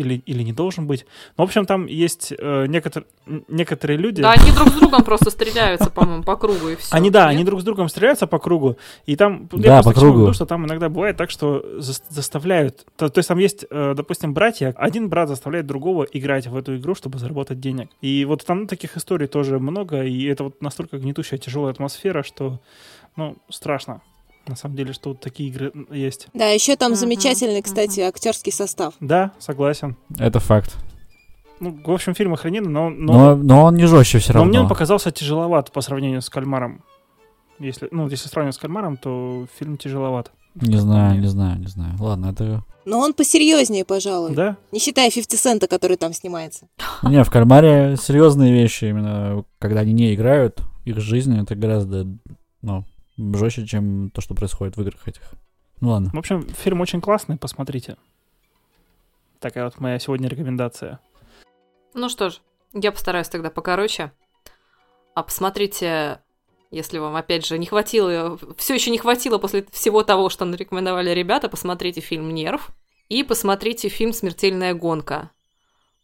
или, или не должен быть. Ну, в общем, там есть э, некотор, некоторые люди... Да, они друг с другом просто стреляются, по-моему, по кругу и все. Они, да, Нет? они друг с другом стреляются по кругу. И там... Да, я по кругу. Говорю, что там иногда бывает так, что за, заставляют... То, то есть там есть, э, допустим, братья. Один брат заставляет другого играть в эту игру, чтобы заработать денег. И вот там таких историй тоже много. И это вот настолько гнетущая, тяжелая атмосфера, что, ну, страшно на самом деле, что вот такие игры есть. Да, еще там uh-huh, замечательный, кстати, uh-huh. актерский состав. Да, согласен. Это факт. Ну, в общем, фильм охрененный, но... Но, но, но он не жестче все равно. Но мне он показался тяжеловат по сравнению с «Кальмаром». Если, ну, если сравнивать с «Кальмаром», то фильм тяжеловат. Не знаю, не знаю, не знаю. Ладно, это... Но он посерьезнее, пожалуй. Да? Не считая 50 Цента, который там снимается. Не, в «Кальмаре» серьезные вещи, именно когда они не играют, их жизнь, это гораздо, ну, жестче, чем то, что происходит в играх этих. Ну ладно. В общем, фильм очень классный, посмотрите. Такая вот моя сегодня рекомендация. Ну что ж, я постараюсь тогда покороче. А посмотрите, если вам, опять же, не хватило, все еще не хватило после всего того, что нарекомендовали ребята, посмотрите фильм «Нерв» и посмотрите фильм «Смертельная гонка».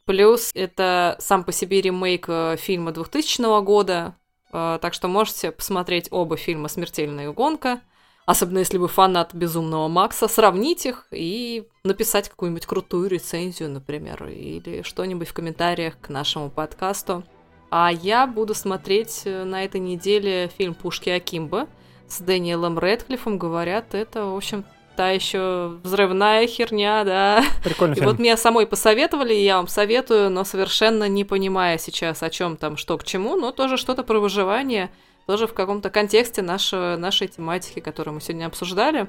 Плюс это сам по себе ремейк э, фильма 2000 года, так что можете посмотреть оба фильма «Смертельная гонка», особенно если вы фанат «Безумного Макса», сравнить их и написать какую-нибудь крутую рецензию, например, или что-нибудь в комментариях к нашему подкасту. А я буду смотреть э, на этой неделе фильм «Пушки Акимба» с Дэниелом Рэдклиффом. Говорят, это, в общем, та еще взрывная херня, да. Прикольный и фильм. вот мне самой посоветовали, и я вам советую, но совершенно не понимая сейчас, о чем там, что к чему, но тоже что-то про выживание, тоже в каком-то контексте нашего, нашей тематики, которую мы сегодня обсуждали.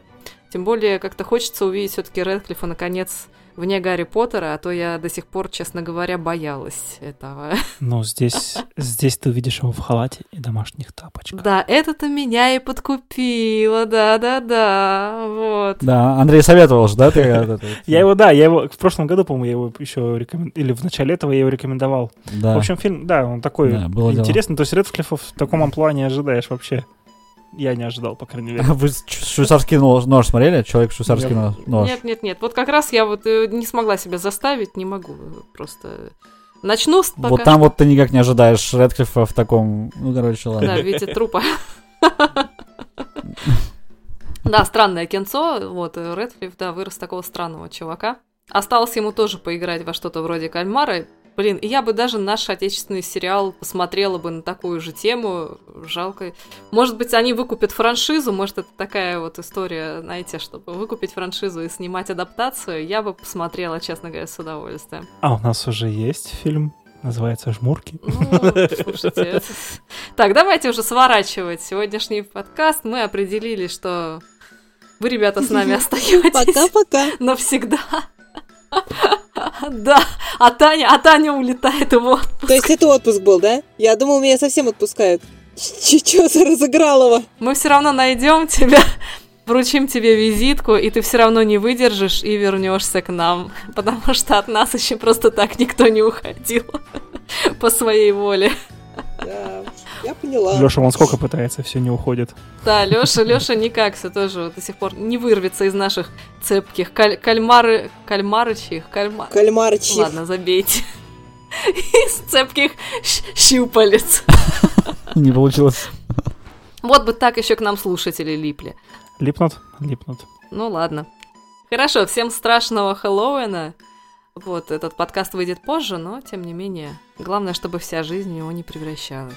Тем более, как-то хочется увидеть все-таки Рэдклиффа наконец вне Гарри Поттера, а то я до сих пор, честно говоря, боялась этого. Ну, здесь, здесь ты увидишь его в халате и домашних тапочках. Да, это-то меня и подкупило, да-да-да, вот. Да, Андрей советовал же, да, ты? Я его, да, я его в прошлом году, по-моему, я его еще рекомендовал, или в начале этого я его рекомендовал. Да. В общем, фильм, да, он такой интересный, то есть Редклиффа в таком амплуа не ожидаешь вообще. Я не ожидал, по крайней мере. Вы швейцарский нож, нож смотрели? Человек швейцарский нет. нож. Нет, нет, нет. Вот как раз я вот э, не смогла себя заставить, не могу. Просто начну с пока Вот там вот ты никак не ожидаешь Редклиффа в таком, ну, короче, ладно. Да, в виде трупа. Да, странное кинцо. Вот, Редклифф, да, вырос такого странного чувака. Осталось ему тоже поиграть во что-то вроде кальмара. Блин, я бы даже наш отечественный сериал посмотрела бы на такую же тему. Жалко. Может быть, они выкупят франшизу, может, это такая вот история, знаете, чтобы выкупить франшизу и снимать адаптацию. Я бы посмотрела, честно говоря, с удовольствием. А у нас уже есть фильм Называется «Жмурки». Ну, слушайте. Так, давайте уже сворачивать сегодняшний подкаст. Мы определили, что вы, ребята, с нами остаетесь. Пока-пока. Навсегда. Да, а Таня, а Таня улетает в отпуск. То есть это отпуск был, да? Я думал, меня совсем отпускают. Че за разыгралово? Мы все равно найдем тебя, вручим тебе визитку, и ты все равно не выдержишь и вернешься к нам. Потому что от нас еще просто так никто не уходил по своей воле. Да, я поняла. Леша, он сколько пытается, все не уходит. Да, Леша, Леша никак все тоже до сих пор не вырвется из наших цепких каль кальмары, кальмарычьих, кальма... Кальмарычьих. Ладно, забейте. Из цепких щупалец. Не получилось. Вот бы так еще к нам слушатели липли. Липнут? Липнут. Ну ладно. Хорошо, всем страшного Хэллоуина. Вот, этот подкаст выйдет позже, но тем не менее, главное, чтобы вся жизнь в него не превращалась.